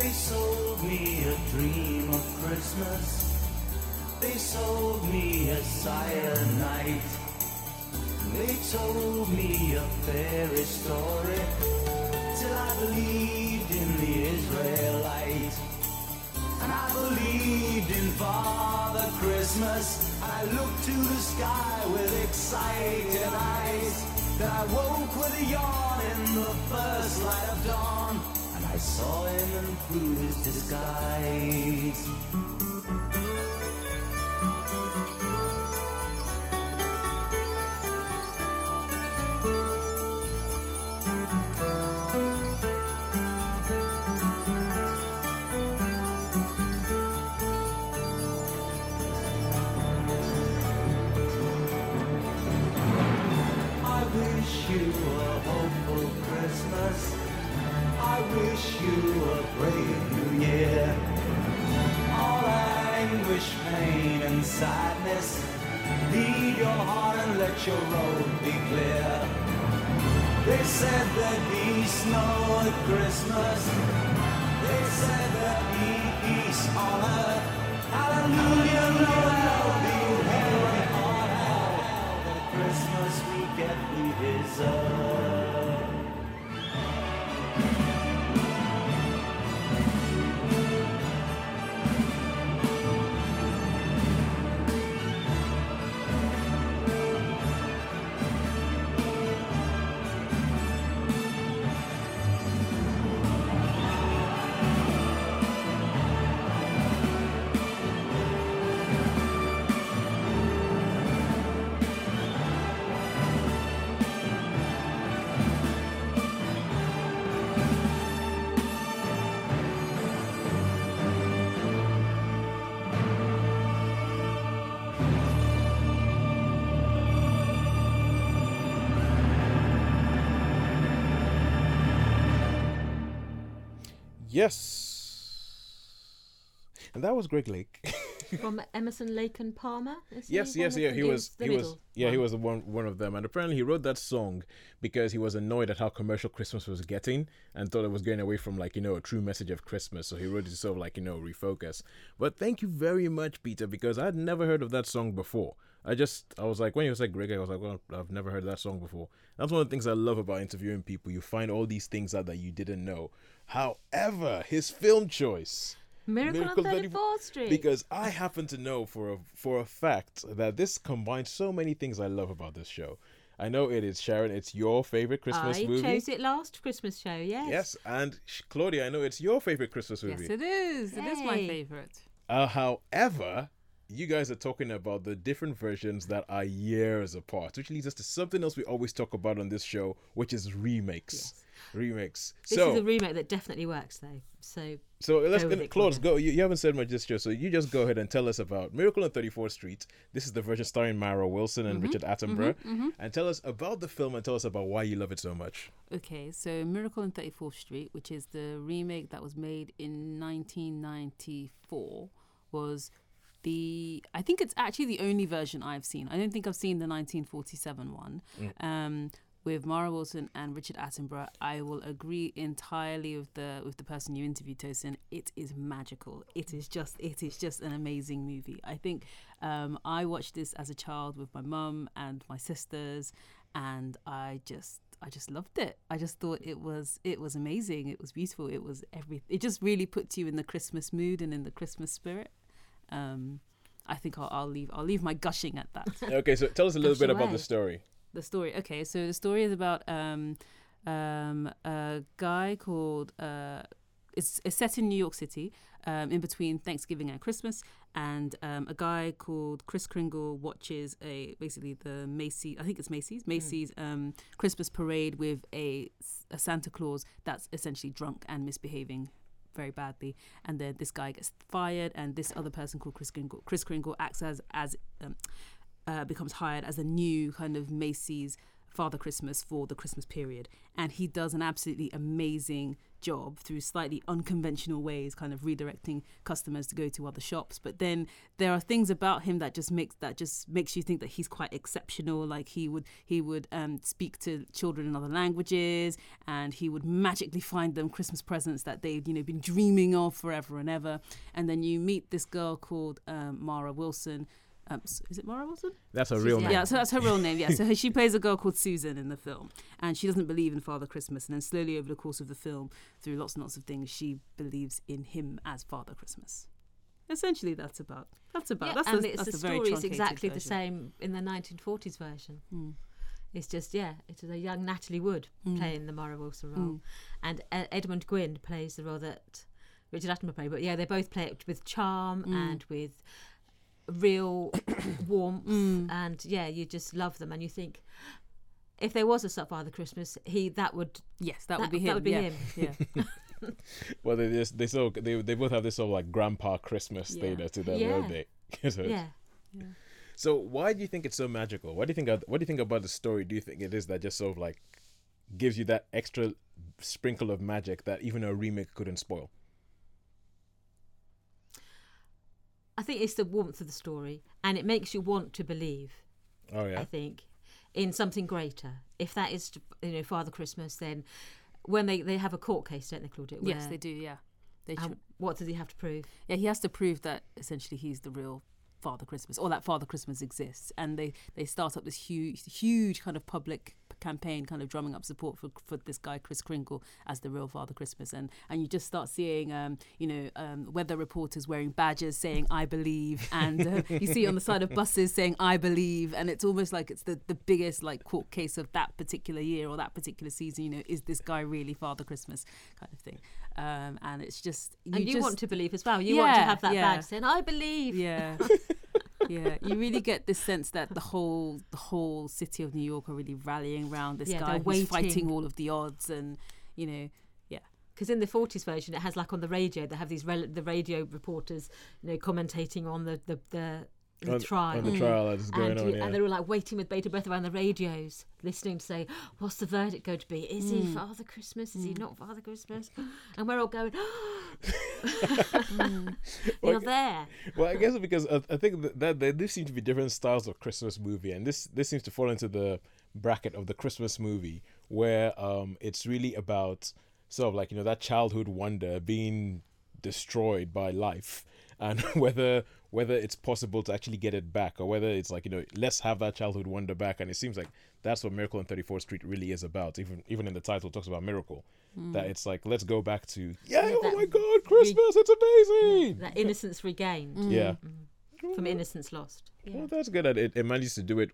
They sold me a dream of Christmas. They sold me a silent night. They told me a fairy story till I believed in the Israelite. And I believed in Father Christmas. And I looked to the sky with excited eyes. Then I woke with a yawn in the first light of dawn. Saw him through his disguise. And that was Greg Lake. From Emerson, Lake and Palmer. Yes, yes, yeah. He was, he was, yeah, he was one, one of them. And apparently, he wrote that song because he was annoyed at how commercial Christmas was getting and thought it was going away from like you know a true message of Christmas. So he wrote it to sort of like you know refocus. But thank you very much, Peter, because I'd never heard of that song before. I just, I was like, when you said Greg, I was like, well, I've never heard that song before. That's one of the things I love about interviewing people. You find all these things out that you didn't know. However, his film choice. Miracle, Miracle on 34 34th Street. because I happen to know for a for a fact that this combines so many things I love about this show. I know it is Sharon. It's your favorite Christmas I movie. I chose it last Christmas show. Yes. Yes, and Sh- Claudia, I know it's your favorite Christmas movie. Yes, it is. It is my favorite. Uh, however, you guys are talking about the different versions that are years apart, which leads us to something else we always talk about on this show, which is remakes. Remakes. This so, is a remake that definitely works, though. So So let's Go it, Claude, go. You, you haven't said much this show, so you just go ahead and tell us about Miracle on 34th Street. This is the version starring Mara Wilson and mm-hmm. Richard Attenborough. Mm-hmm. Mm-hmm. And tell us about the film and tell us about why you love it so much. Okay, so Miracle on 34th Street, which is the remake that was made in 1994, was the I think it's actually the only version I've seen. I don't think I've seen the 1947 one. Mm. Um, with Mara Wilson and Richard Attenborough, I will agree entirely with the with the person you interviewed, Tosin. It is magical. It is just it is just an amazing movie. I think um, I watched this as a child with my mum and my sisters, and I just I just loved it. I just thought it was it was amazing. It was beautiful. It was every. It just really puts you in the Christmas mood and in the Christmas spirit. Um, I think I'll, I'll leave I'll leave my gushing at that. Okay, so tell us a little Gush bit about the story. The story. Okay, so the story is about um, um, a guy called. Uh, it's, it's set in New York City, um, in between Thanksgiving and Christmas, and um, a guy called Chris Kringle watches a basically the Macy's. I think it's Macy's. Macy's um, Christmas parade with a, a Santa Claus that's essentially drunk and misbehaving very badly, and then this guy gets fired, and this other person called Chris Kringle, Chris Kringle acts as as um, uh, becomes hired as a new kind of Macy's Father Christmas for the Christmas period. And he does an absolutely amazing job through slightly unconventional ways, kind of redirecting customers to go to other shops. But then there are things about him that just makes that just makes you think that he's quite exceptional. Like he would he would um, speak to children in other languages, and he would magically find them Christmas presents that they've you know been dreaming of forever and ever. And then you meet this girl called um, Mara Wilson. Um, s- is it Mara Wilson? That's her She's- real name. Yeah, so that's her real name. Yeah, so her, she plays a girl called Susan in the film, and she doesn't believe in Father Christmas. And then slowly over the course of the film, through lots and lots of things, she believes in him as Father Christmas. Essentially, that's about that's about yeah, that's and the, it's that's the story is truncated exactly the same in the 1940s version. Mm. It's just yeah, it is a young Natalie Wood Mm. playing the Mara Wilson role, Mm. and uh, Edmund Gwenn plays the role that Richard Attenborough played. But yeah, they both play it with charm Mm. and with real warmth, Mm. and yeah, you just love them, and you think. If there was a Father Christmas, he that would Yes, that, would be him. that would be yeah. him. Yeah. Well, they just they so they they both have this sort of like grandpa Christmas Yeah. thing to their Yeah. birthday. So it's- yeah. So why do you think it's so magical? What do you think? What do you think about the story? Do you think it is that just sort of like gives you that extra sprinkle of magic that even a remake couldn't spoil? I think it's the warmth of the story, and it makes you want to believe. Oh yeah. I think, in something greater. If that is, you know, Father Christmas, then when they, they have a court case, don't they, Claudia? yes, they do. Yeah, they and should. what does he have to prove? Yeah, he has to prove that essentially he's the real Father Christmas, or that Father Christmas exists. And they they start up this huge, huge kind of public campaign, kind of drumming up support for for this guy Chris Kringle as the real Father Christmas. And and you just start seeing, um, you know, um, weather reporters wearing badges saying "I believe," and uh, you see on the side of buses saying "I believe," and it's almost like it's the the biggest like court case of that particular year or that particular season. You know, is this guy really Father Christmas, kind of thing. Um, and it's just you and you just, want to believe as well. You want to have that yeah. badge saying, "I believe." yeah. yeah, you really get this sense that the whole the whole city of New York are really rallying around this Yeah, guy who's waiting. fighting all of the odds, and you know, yeah, Because in the 40s version, it has like on the radio, they have these rel- the radio reporters, you know, commentating on the the, the the On- trial. on the trial that is going and, on, you- yeah. and they were like waiting with bated breath around the radios, listening to say, "What's the verdict going to be? Is he Mm. Father Christmas? Is he not Father Christmas?" And we're all going, Well, "You're there." Well, I guess because I, I think that, that there do seem to be different styles of Christmas movie, and this this seems to fall into the bracket of the Christmas movie where um it's really about sort of like you know that childhood wonder being destroyed by life, and whether whether it's possible to actually get it back, or whether it's like you know let's have that childhood wonder back, and it seems like that's what Miracle on 34th Street really is about. Even even in the title, it talks about miracle. That Mm. it's like let's go back to yeah, Yeah, oh my God, Christmas, it's amazing. That innocence regained. Yeah. Mm. From innocence lost. Yeah. Well, that's good. That it, it manages to do it.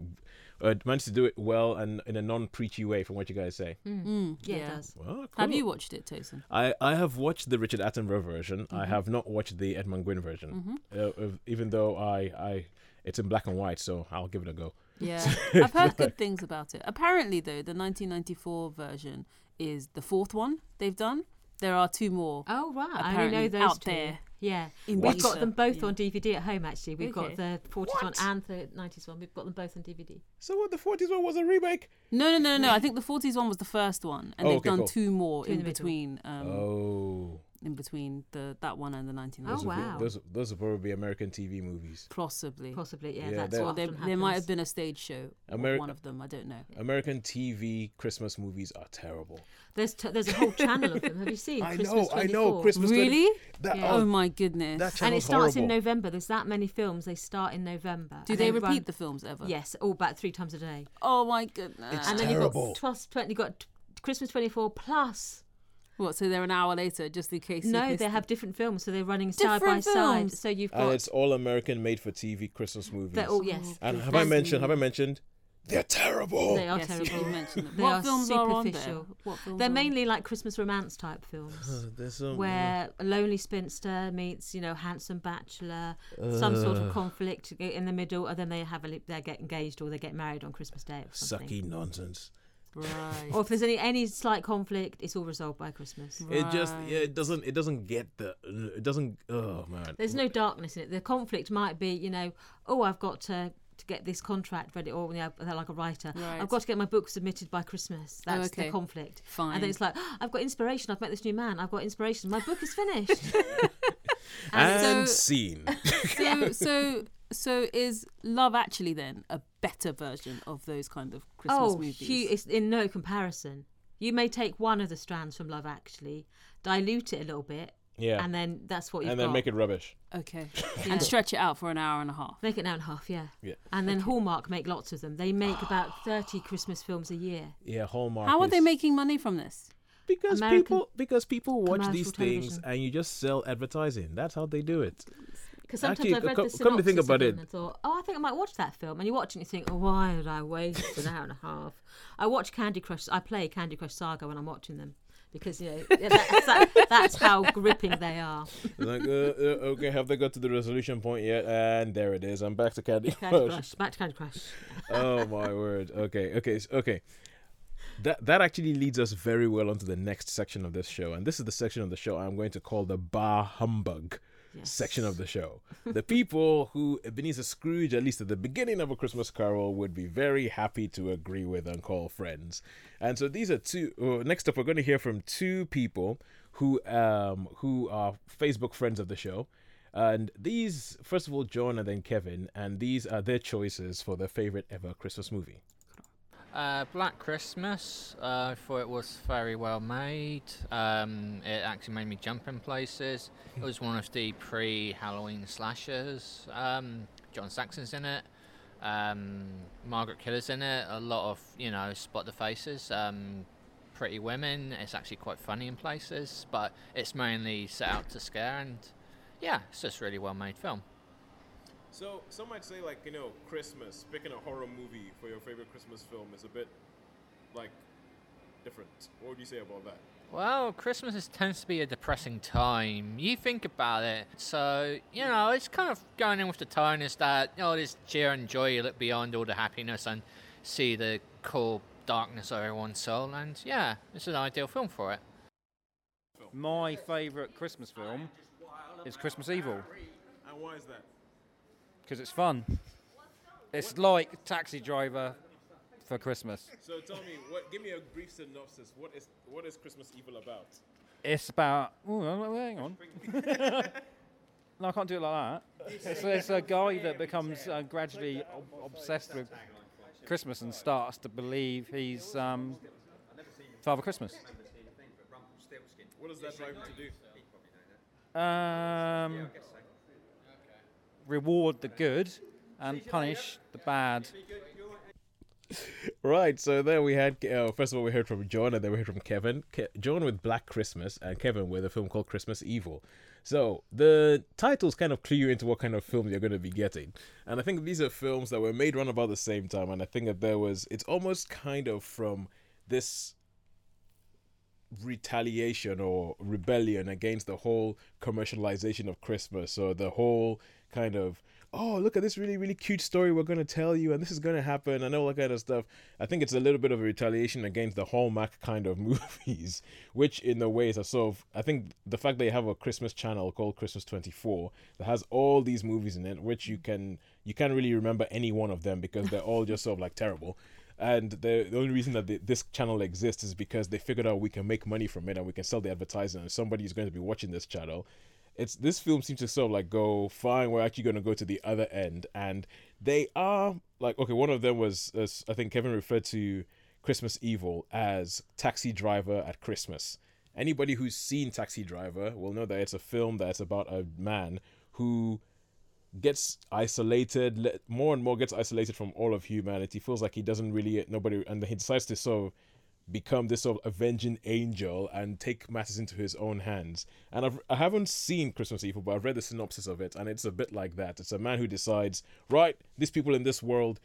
Uh, it manages to do it well and in a non-preachy way, from what you guys say. Mm, Yeah, it yeah. does. Well, Have you watched it, Tosin? I, I have watched the Richard Attenborough version. I Mhm. have not watched the Edmund Gwenn version. Mhm. Uh, even though I, I it's in black and white, so I'll give it a go. Yeah, I've heard good things about it. Apparently, though, the 1994 version is the fourth one they've done. There are two more. Oh right, I only apparently know those out two. there. Yeah, in we've got them both Yeah. on DVD at home. Actually, we've Okay. got the 40s one and the 90s one. We've got them both on DVD. So what? The 40s one was a remake. No, no, no, no. I think the 40s one was the first one, and Oh, they've okay, done cool. two more Two in in the middle. between. Um, Oh, in between the that one and the 1990s. Oh, those would be- wow. those those will probably be American TV movies. Possibly. Possibly, yeah. Yeah, that's they're- what Or there, there might have been a stage show. of Ameri- one of them. I don't know. American TV Christmas movies are terrible. There's t- there's a whole channel of them. Have you seen? I Christmas know, I know. 24? Christmas 20 Really? That, Yeah. Oh, oh, my goodness. that and it channel's starts in. November. There's that many films. They start in November. Do and they run- repeat the films ever? Yes, all about three times a day. Oh my goodness. It's and then you've got plus twenty. You've got Christmas 24 plus. What? So they're an hour later, just in case. No, they have different films, so they're running side by Different side. films? So you've got. and it's all American made for TV Christmas movies. they're all yes. and have I mentioned? Have I mentioned? They're terrible. They are Yes, terrible. you mentioned them. They What are films are on there? What films They're are on? mainly like Christmas romance type films. Uh, some where a lonely spinster meets, you know, handsome bachelor, some sort of conflict in the middle, and then they have a they get engaged or they get married on Christmas Day or something. sucky nonsense. Right. Or if there's any any slight conflict, it's all resolved by Christmas. It just yeah, it doesn't it doesn't get the it doesn't oh man. There's no darkness in it. The conflict might be, you know, oh, I've got to to get this contract ready, or you know, they're like a writer. Right. I've got to get my book submitted by Christmas. Oh, That's okay. the conflict. Fine. And then it's like, "Oh, I've got inspiration. I've met this new man. I've got inspiration. My book is finished. and so- scene. so so so is Love Actually then a better version of those kind of Christmas oh, movies? hu- it's in no comparison. You may take one of the strands from Love Actually, dilute it a little bit, yeah. and then that's what you've and then got. make it rubbish. okay, Yeah. and stretch it out for an hour and a half. Make it an hour and a half, yeah. Yeah. And then Hallmark make lots of them. They make about 30 Christmas films a year. Yeah, Hallmark. How are they making money from this? Because American people because people watch commercial these things and you just sell advertising. That's how they do it. Because sometimes Actually, I've read co- the come to think about it- and thought, oh, I think I might watch that film. And you watch it and you think, oh, why did I waste an hour and a half? I watch Candy Crush. I play Candy Crush Saga when I'm watching them because you know that's, that, that's how gripping they are. like, uh, uh, okay, have they got to the resolution point yet? And there it is. I'm back to Candy, Candy Crush. Crush, back to Candy Crush. oh my word. Okay, okay, okay. That that actually leads us very well onto the next section of this show, and this is the section of the show I'm going to call the bar humbug section of the show. the people who Ebenezer Scrooge, at least at the beginning of a Christmas Carol, would be very happy to agree with and call friends. And so these are two. Uh, next up, we're going to hear from two people who um who are Facebook friends of the show. And these, first of all, John and then Kevin, and these are their choices for their favorite ever Christmas movie. Uh, Black Christmas. Uh, I thought it was very well made. Um, it actually made me jump in places. It was one of the pre-Halloween slashers. Um, John Saxon's in it. Um, Margaret Kidder's in it. A lot of you know spot the faces. Um, pretty women. It's actually quite funny in places, but it's mainly set out to scare. And yeah, it's just really well made film. So some might say, like you know, Christmas picking a horror movie for your favorite Christmas film is a bit like different. What would you say about that? Well, Christmas is, tends to be a depressing time. You think about it, so you know it's kind of going in with the tone is that oh, there's cheer and joy. You look beyond all the happiness and see the cool darkness of everyone's soul, and yeah, it's an ideal film for it. My favourite Christmas film is Christmas Evil. And why is that? Because it's fun. It's like Taxi Driver for Christmas. So tell me, what? Give me a brief synopsis. What is what is Christmas Evil about? It's about. Oh, hang on. no, I can't do it like that. It's, it's a guy that becomes uh, gradually ob- obsessed with Christmas and starts to believe he's um, Father Christmas. What does that drive him to do? Um, reward the good and punish the bad. Right, so there we had. Uh, first of all, we heard from John, and then we heard from Kevin. Ke- John with Black Christmas, and Kevin with a film called Christmas Evil. So the titles kind of clue you into what kind of film you're going to be getting, and I think these are films that were made around about the same time, and I think that there was. It's almost kind of from this retaliation or rebellion against the whole commercialization of Christmas or the whole kind of oh look at this really really cute story we're going to tell you and this is going to happen and all that kind of stuff. I think it's a little bit of a retaliation against the hallmark kind of movies which in a way is sort of i think the fact they have a christmas channel called christmas 24 that has all these movies in it which you can you can't really remember any one of them because they're all just sort of like terrible. And the, the only reason that the, this channel exists is because they figured out we can make money from it and we can sell the advertising and somebody is going to be watching this channel it's this film seems to sort of like go fine we're actually going to go to the other end. And they are like okay one of them was i think kevin referred to christmas evil as taxi driver at christmas. Anybody who's seen taxi driver will know that it's a film that's about a man who gets isolated more and more gets isolated from all of humanity feels like he doesn't really nobody and he decides to sort of become this sort of avenging angel and take matters into his own hands. And I've, i haven't seen christmas evil but i've read the synopsis of it and it's a bit like that. It's a man who decides right these people in this world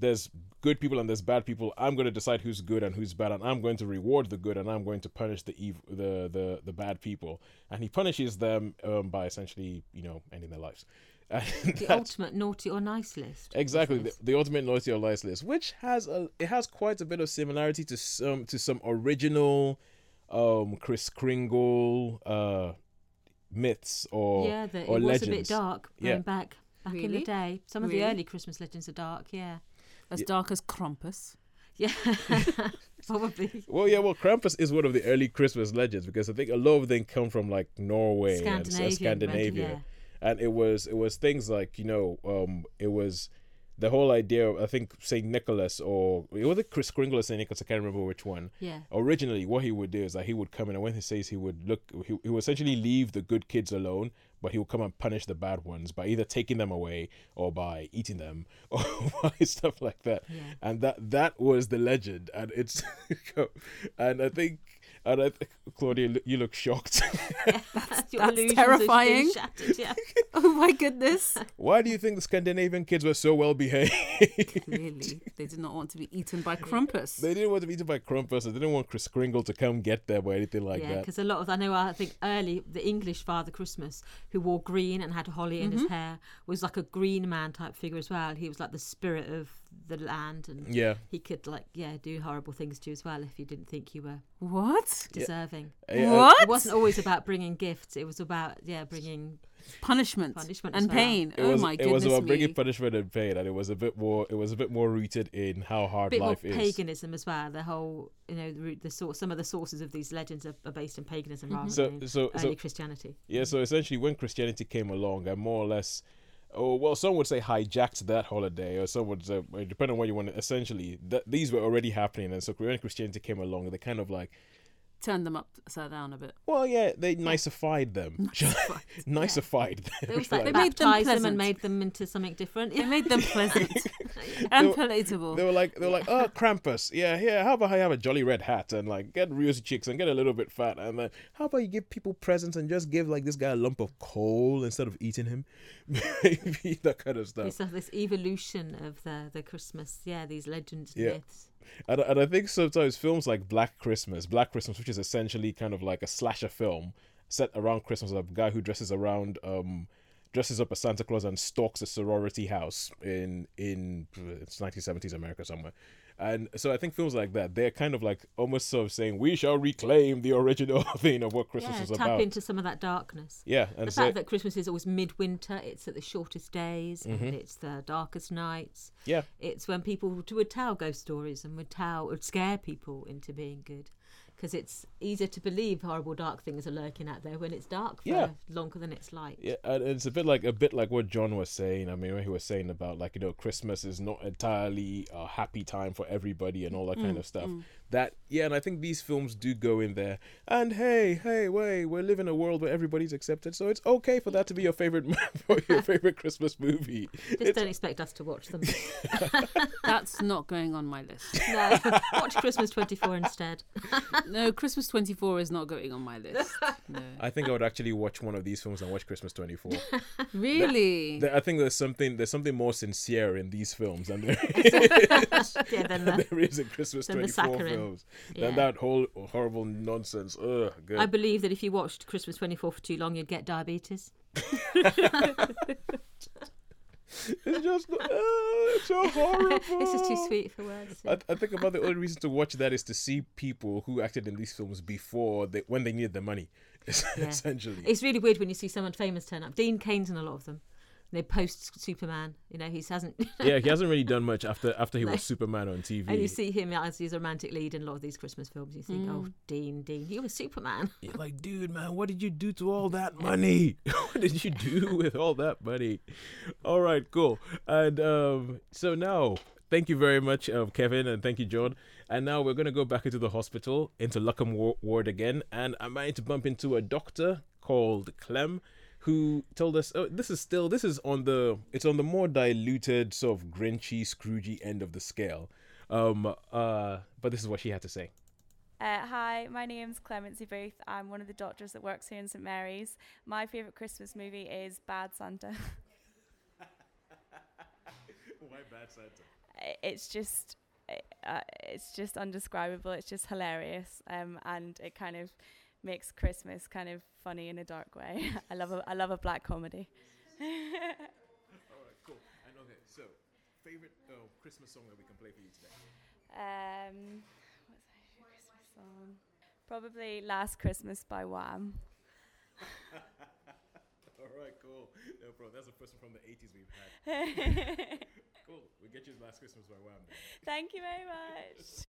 there's good people and there's bad people. I'm going to decide who's good and who's bad and i'm going to reward the good and i'm going to punish the evil the the, the bad people. And he punishes them um, by essentially you know ending their lives The ultimate naughty or nice list. Exactly, the, the ultimate naughty or nice list, which has a it has quite a bit of similarity to some to some original, um, Chris Kringle, uh, myths or yeah, the, or it was a bit dark going Yeah, back back in the day. Some of the early Christmas legends are dark. Yeah, As Yeah. dark as Krampus. yeah, probably. well, yeah, well, Krampus is one of the early Christmas legends because I think a lot of them come from like Norway and s- Scandinavian, Scandinavia, yeah. And it was it was things like you know um it was the whole idea of I think Saint Nicholas or it was it Chris Kringle or Saint Nicholas I can't remember which one. Yeah. Originally, what he would do is that he would come in and when he says he would look, he, he would essentially leave the good kids alone, but he would come and punish the bad ones by either taking them away or by eating them or by stuff like that. Yeah. And that that was the legend, and it's and I think. And I think, Claudia, you look shocked. Your That's illusions have been terrifying. shattered, yeah. oh my goodness. Why do you think the Scandinavian kids were so well behaved? Clearly, they did not want to be eaten by Krampus. They didn't want to be eaten by Krampus. They didn't want Chris Kringle to come get them or anything like yeah, that. because a lot of I know I think early the English Father Christmas who wore green and had holly in his Mhm. hair was like a green man type figure as well. He was like the spirit of the land and Yeah. he could like yeah do horrible things to you as well if you didn't think you were What? deserving. Yeah, uh, What? It wasn't always about bringing gifts. It was about yeah bringing Punishment, punishment and well. pain. It oh was, my it was about me. bringing punishment and pain, and it was a bit more. It was a bit more rooted in how hard bit more life is. paganism as well. The whole, you know, the, root- the source, some of the sources of these legends are, are based in paganism mm-hmm. rather So- than so- early so- Christianity. Yeah, so essentially, when Christianity came along, and more or less, oh well, some would say hijacked that holiday, or some would say, depending on what you want. Essentially, these were already happening, and so when Christianity came along, they kind of like, Turned them upside down a bit. well, yeah, they niceified them, niceified them. They like They made them baptized them, pleasant. and made them into something different. They made them pleasant They and were- palatable. They were like, they were like, oh, Krampus, yeah, yeah. How about I have a jolly red hat and like get rosy cheeks and get a little bit fat, and then how about you give people presents and just give like this guy a lump of coal instead of eating him, maybe that kind of stuff. This, uh, this evolution of the the Christmas, yeah, these legends, Yeah. myths. And, and I think sometimes films like Black Christmas, Black Christmas, which is essentially kind of like a slasher film set around Christmas, a guy who dresses around, um, dresses up as Santa Claus and stalks a sorority house in in it's 1970s America somewhere, And so I think films like that, they're kind of like almost sort of saying we shall reclaim the original thing of what Christmas yeah, is about. tap into some of that darkness. Yeah, the and fact so- that Christmas is always midwinter, it's at the shortest days, Mhm. and it's the darkest nights. Yeah. it's when people would would tell ghost stories and would tell would scare people into being good, because it's easier to believe horrible dark things are lurking out there when it's dark for Yeah. longer than it's light. Yeah, and it's a bit like a bit like what John was saying. I mean, when he was saying about like you know Christmas is not entirely a happy time for everybody and all that kind Mm, of stuff. mm. That yeah, and I think these films do go in there. And hey, hey, wait, we're living in a world where everybody's accepted, so it's okay for that to be your favorite your favorite Christmas movie. Just It's- don't expect us to watch them. That's not going on my list. no, watch Christmas 24 instead. no, Christmas 24 is not going on my list. No. I think I would actually watch one of these films and watch Christmas 24. Really? There- I think there's something there's something more sincere in these films than there is, Yeah, than the- there is in Christmas than 24 saccharine. Films. Yeah. Than that whole horrible nonsense. Ugh, good. I believe that if you watched Christmas 24 for too long, you'd get diabetes. it's just uh, it's so horrible. this is too sweet for words. I, I think about the only reason to watch that is to see people who acted in these films before they when they needed the money, Yeah. essentially. It's really weird when you see someone famous turn up. Dean Cain's in a lot of them. They post Superman. You know, he hasn't. yeah, he hasn't really done much after after he No. was Superman on TV. And you see him as his romantic lead in a lot of these Christmas films. You think, oh, Mm. Dean, Dean, you were Superman. You're like, dude, man, what did you do to all that money? what did you do with all that money? All right, cool. And um, so now, thank you very much, uh, Kevin, and thank you, John. And now we're going to go back into the hospital, into Luckham Ward again. And I'm going to bump into a doctor called Clem who told us oh, this is still this is on the it's on the more diluted sort of grinchy scroogey end of the scale um uh but this is what she had to say Uh, hi, my name's Clemency Booth. I'm one of the doctors that works here in St Mary's. My favourite Christmas movie is Bad Santa. why bad santa it's just, uh, it's just undescribable. It's just hilarious, um, and it kind of makes Christmas kind of funny in a dark way. I love a, I love a black comedy. all right cool and okay so favorite uh, christmas song that we can play for you today Um, what's my Christmas song? Probably Last Christmas by Wham. all right cool no bro that's the first one from the 80s we've had cool we get you last christmas by wham then. Thank you very much.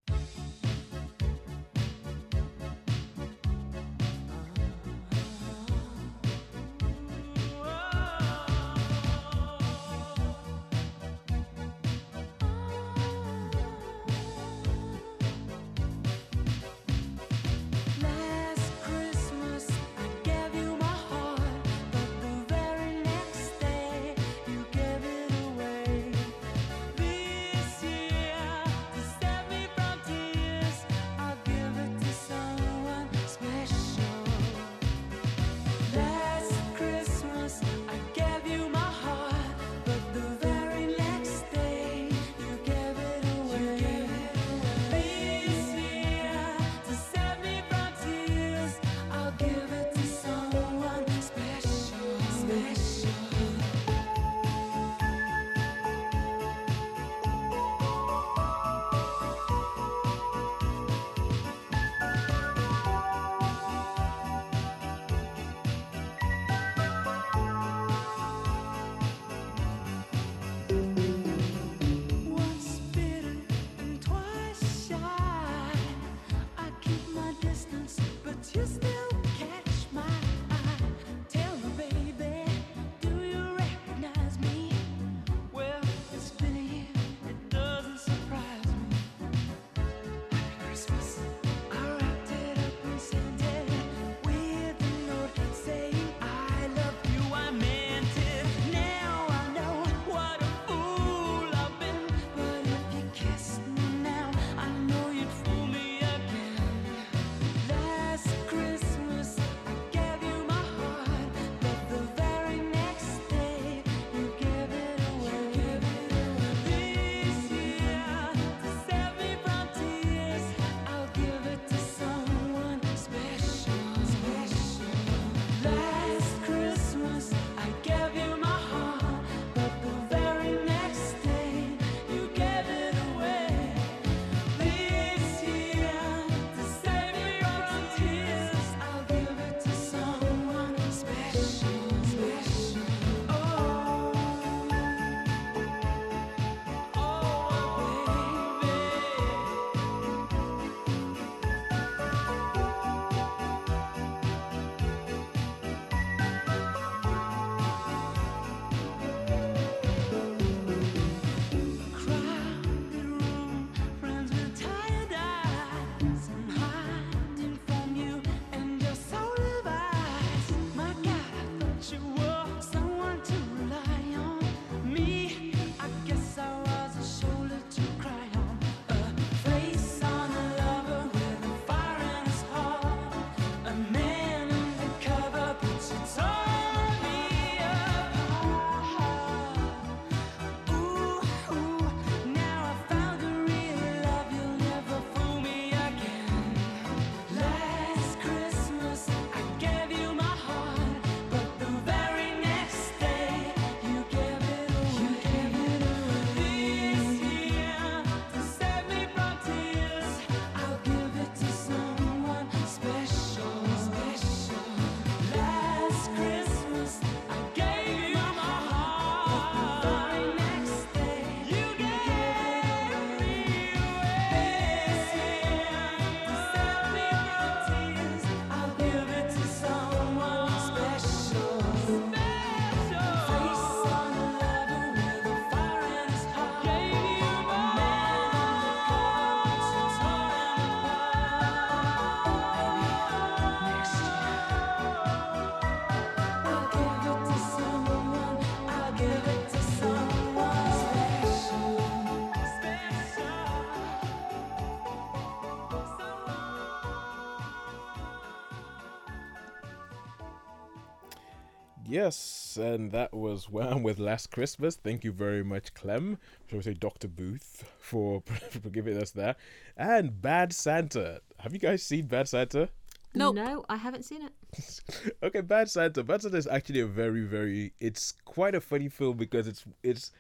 Yes, and that was Wham with Last Christmas. Thank you very much, Clem. Shall we say Dr. Booth for, for giving us that. And Bad Santa. Have you guys seen Bad Santa? No No, I haven't seen it. okay, Bad Santa. Bad Santa is actually a very, very. It's quite a funny film because it's it's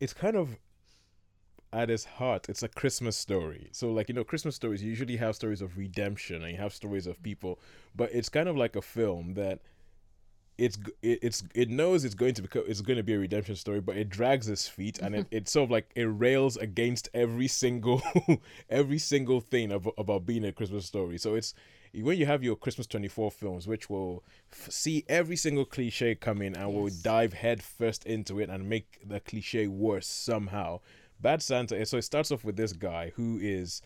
it's kind of at its heart, it's a Christmas story. So, like you know, Christmas stories you usually have stories of redemption and you have stories of people, but it's kind of like a film that it's it, it's it knows it's going to become it's going to be a redemption story, but it drags its feet and it, it sort of like it rails against every single every single thing ab- about being a Christmas story. So it's when you have your Christmas 24 films, which will f- see every single cliche come in and will dive head first into it and make the cliche worse somehow. Bad Santa. So it starts off with this guy who is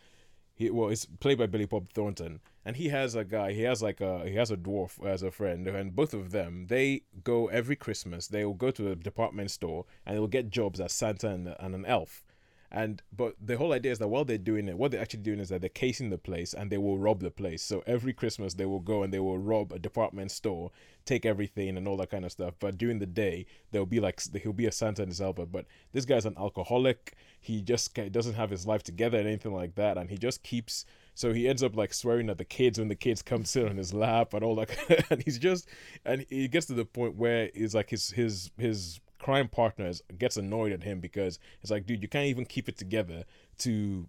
he well it's played by Billy Bob Thornton and he has a guy he has like a he has a dwarf as a friend and both of them they go every Christmas they will go to a department store and they'll get jobs as Santa and, and an elf. And but the whole idea is that while they're doing it what they're actually doing is that they're casing the place and they will rob the place. So every christmas they will go and they will rob a department store take everything and all that kind of stuff. But during the day there'll be like he'll be a santa and his helper but this guy's an alcoholic. He just doesn't have his life together and anything like that and he just keeps so he ends up like swearing at the kids when the kids come sit on his lap and all that and he's just and he gets to the point where he's like his his his crime partners gets annoyed at him because it's like, dude, you can't even keep it together to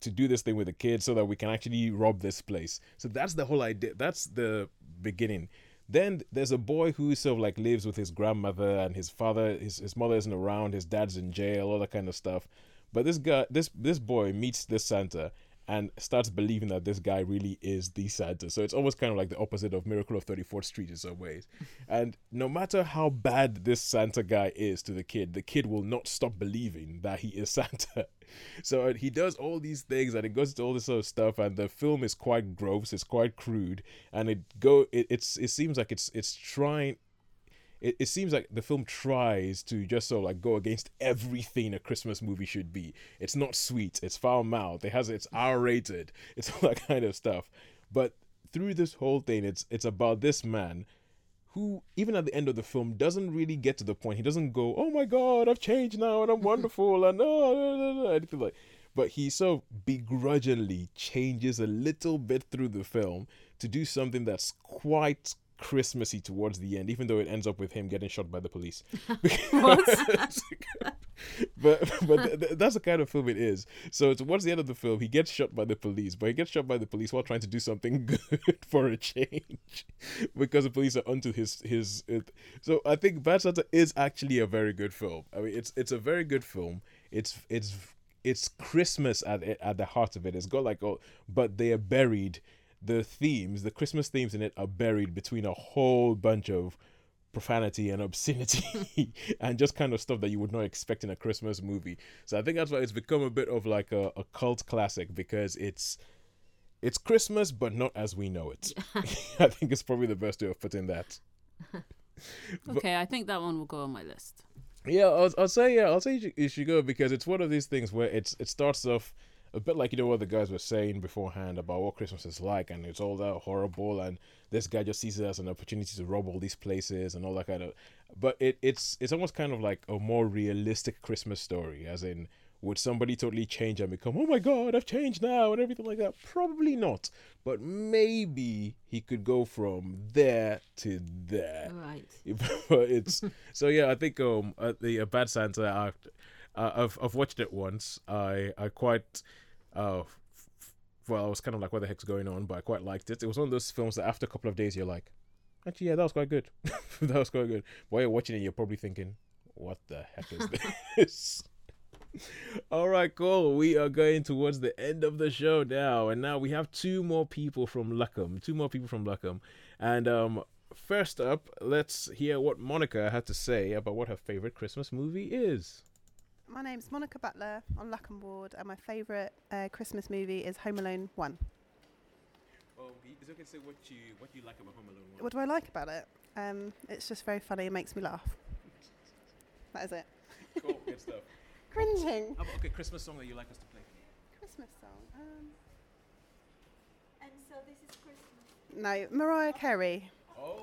to do this thing with the kids so that we can actually rob this place. So that's the whole idea. That's the beginning. Then there's a boy who sort of like lives with his grandmother and his father, his, his mother isn't around, his dad's in jail, all that kind of stuff. But this guy, this this boy meets this Santa and starts believing that this guy really is the Santa. So it's almost kind of like the opposite of Miracle of 34th Street in some ways. And no matter how bad this Santa guy is to the kid, the kid will not stop believing that he is Santa. So uh, he does all these things and it goes to all this sort of stuff and the film is quite gross, it's quite crude and it go it, it's it seems like it's it's trying it, it seems like the film tries to just sort of like go against everything a Christmas movie should be. It's not sweet, it's foul mouthed, it has it's R rated, it's all that kind of stuff. But through this whole thing, it's it's about this man who, even at the end of the film, doesn't really get to the point. He doesn't go, "Oh my God, I've changed now and I'm wonderful," and oh, anything like. But he so begrudgingly changes a little bit through the film to do something that's quite Christmassy towards the end, even though it ends up with him getting shot by the police. but but th- th- that's the kind of film it is. So towards the end of the film, he gets shot by the police, but he gets shot by the police while trying to do something good for a change, because the police are onto his his. So I think Bad Santa is actually a very good film. I mean, it's it's a very good film. It's it's it's Christmas at at the heart of it. It's got like oh, but they are buried. The themes, the Christmas themes in it, are buried between a whole bunch of profanity and obscenity and just kind of stuff that you would not expect in a Christmas movie. So I think that's why it's become a bit of like a, a cult classic because it's it's Christmas but not as we know it. I think it's probably the best way of putting that. But- Okay, I think that one will go on my list. Yeah, I'll, I'll say yeah, I'll say you should, you should go because it's one of these things where it's it starts off a bit like you know what the guys were saying beforehand about what Christmas is like, and it's all that horrible, and this guy just sees it as an opportunity to rob all these places and all that kind of. But it it's it's almost kind of like a more realistic Christmas story, as in would somebody totally change and become oh my god I've changed now and everything like that? Probably not, but maybe he could go from there to there. Right. but it's so yeah. I think um uh, the uh, Bad Santa. I, uh, I've I've watched it once. I I quite uh f- well I was kind of like what the heck's going on, but I quite liked it. It was one of those films that after a couple of days you're like, actually yeah that was quite good. that was quite good. While you're watching it, you're probably thinking, what the heck is this? All right, cool. We are going towards the end of the show now, and now we have two more people from Luckham. Two more people from Luckham, and um, first up, let's hear what Monica had to say about what her favorite Christmas movie is. My name's Monica Butler on Luckham Ward, and my favourite uh, Christmas movie is Home Alone 1. Oh, is it okay to say what you what you like about Home Alone? 1. What do I like about it? Um, it's just very funny, it makes me laugh. That is it. Cool, good stuff. Cringing. How about, okay, Christmas song that you like us to play. Christmas song. Um, And so this is Christmas. no, Mariah Carey. Oh.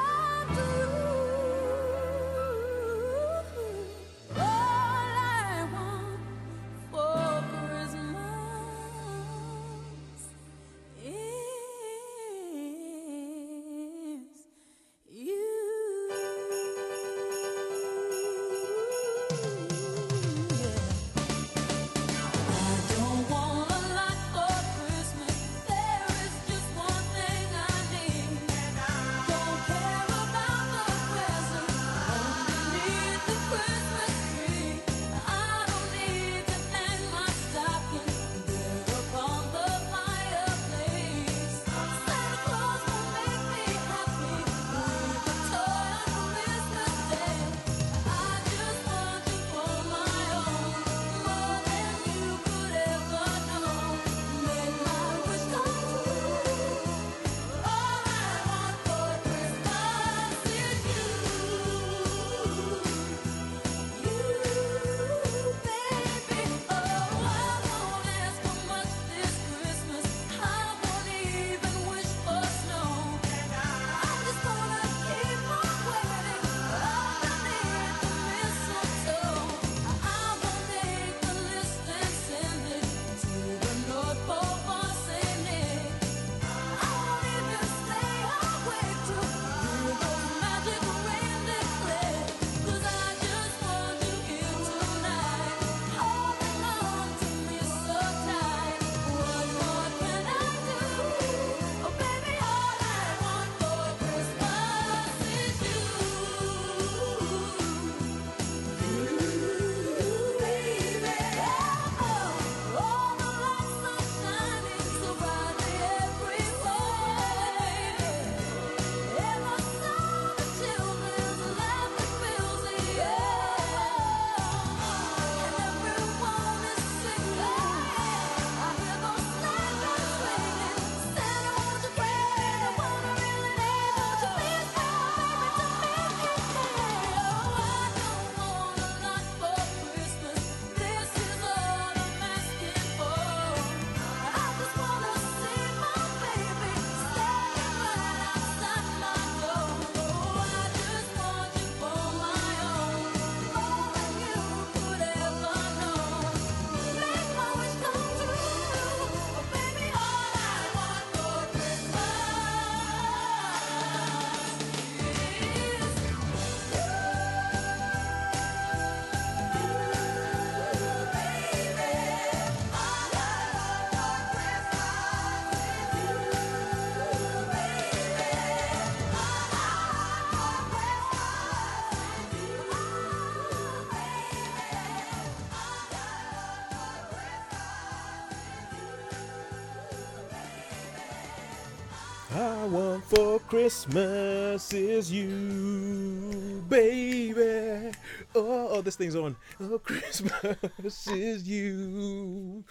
Christmas is you, baby. Oh, oh, this thing's on. Oh, Christmas is you.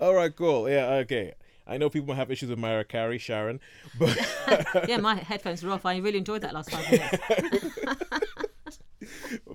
All right, cool. Yeah, okay. I know people have issues with Mariah Carey, Sharon, but yeah, my headphones were off. I really enjoyed that last five minutes.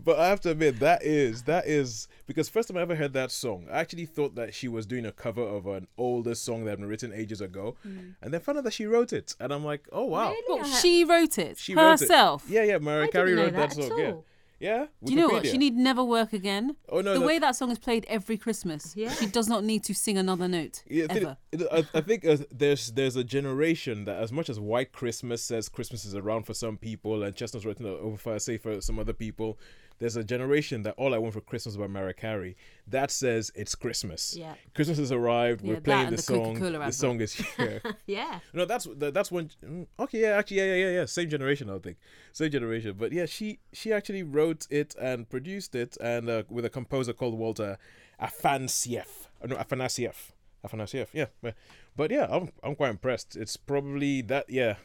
but I have to admit that is that is because first time I ever heard that song, I actually thought that she was doing a cover of an older song that had been written ages ago, Mm. and then found out that she wrote it, and I'm like, oh wow, Well, she wrote it she wrote it. herself. Yeah, yeah, Mariah I Carey wrote that, that at song. Yeah, all. yeah. Do you know what? She need never work again. Oh, no, the that- way that song is played every Christmas, she does not need to sing another note Yeah, I think, ever. I, I think uh, there's there's a generation that as much as White Christmas says Christmas is around for some people and Chestnut's written over fire say for some other people, there's a generation that all I want for Christmas by Mariah Carey that says it's Christmas. Yeah. Christmas has arrived. Yeah, We're playing the the song. The song is here. yeah. No, that's that's one. mm, Okay, yeah, actually, yeah, yeah, yeah, yeah. Same generation, I think. Same generation, but yeah, she she actually wrote it and produced it, and uh, with a composer called Walter Afansieff. Uh, No, Afanasieff. Afanasieff. Yeah, but, but yeah, I'm I'm quite impressed. It's probably that. Yeah,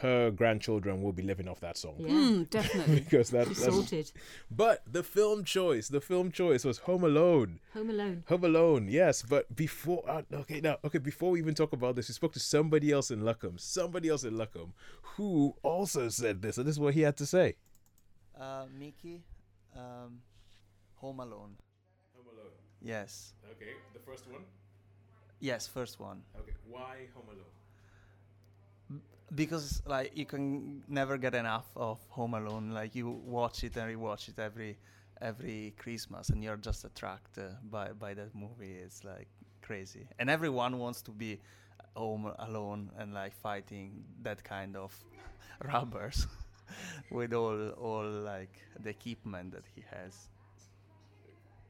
her grandchildren will be living off that song. Yeah. Mm, definitely. because that, She's that's sorted. But the film choice, the film choice was Home Alone. Home Alone. Home Alone, yes. But before, uh, okay, now, okay, before we even talk about this, we spoke to somebody else in Luckham, somebody else in Luckham, who also said this, and this is what he had to say. Uh, Mickey, um, Home Alone. Home Alone. Yes. Okay, the first one. Yes, first one. Okay, why Home Alone? Because like you can never get enough of Home Alone. Like you watch it and rewatch it every every Christmas, and you're just attracted by by that movie. It's like crazy, and everyone wants to be home alone and like fighting that kind of robbers with all all like the equipment that he has.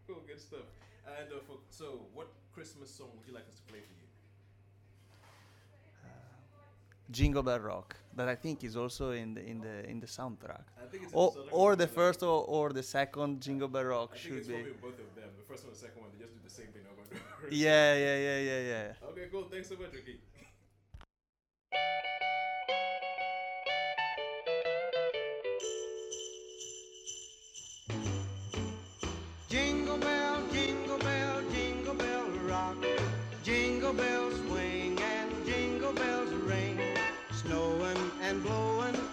Cool, good stuff. And uh, for, so, what Christmas song would you like us to play for you? Jingle Bell Rock that I think is also in the in the in the soundtrack. I think it's in or the or the the- first or, or the second Jingle Bell Rock I think should it's be. probably both of them. The first one and the second one, they just do the same thing over and over. Yeah, yeah, yeah, yeah, yeah. Okay, cool. Thanks so much, Ricky. Jingle bell, jingle bell, jingle bell rock. Jingle bells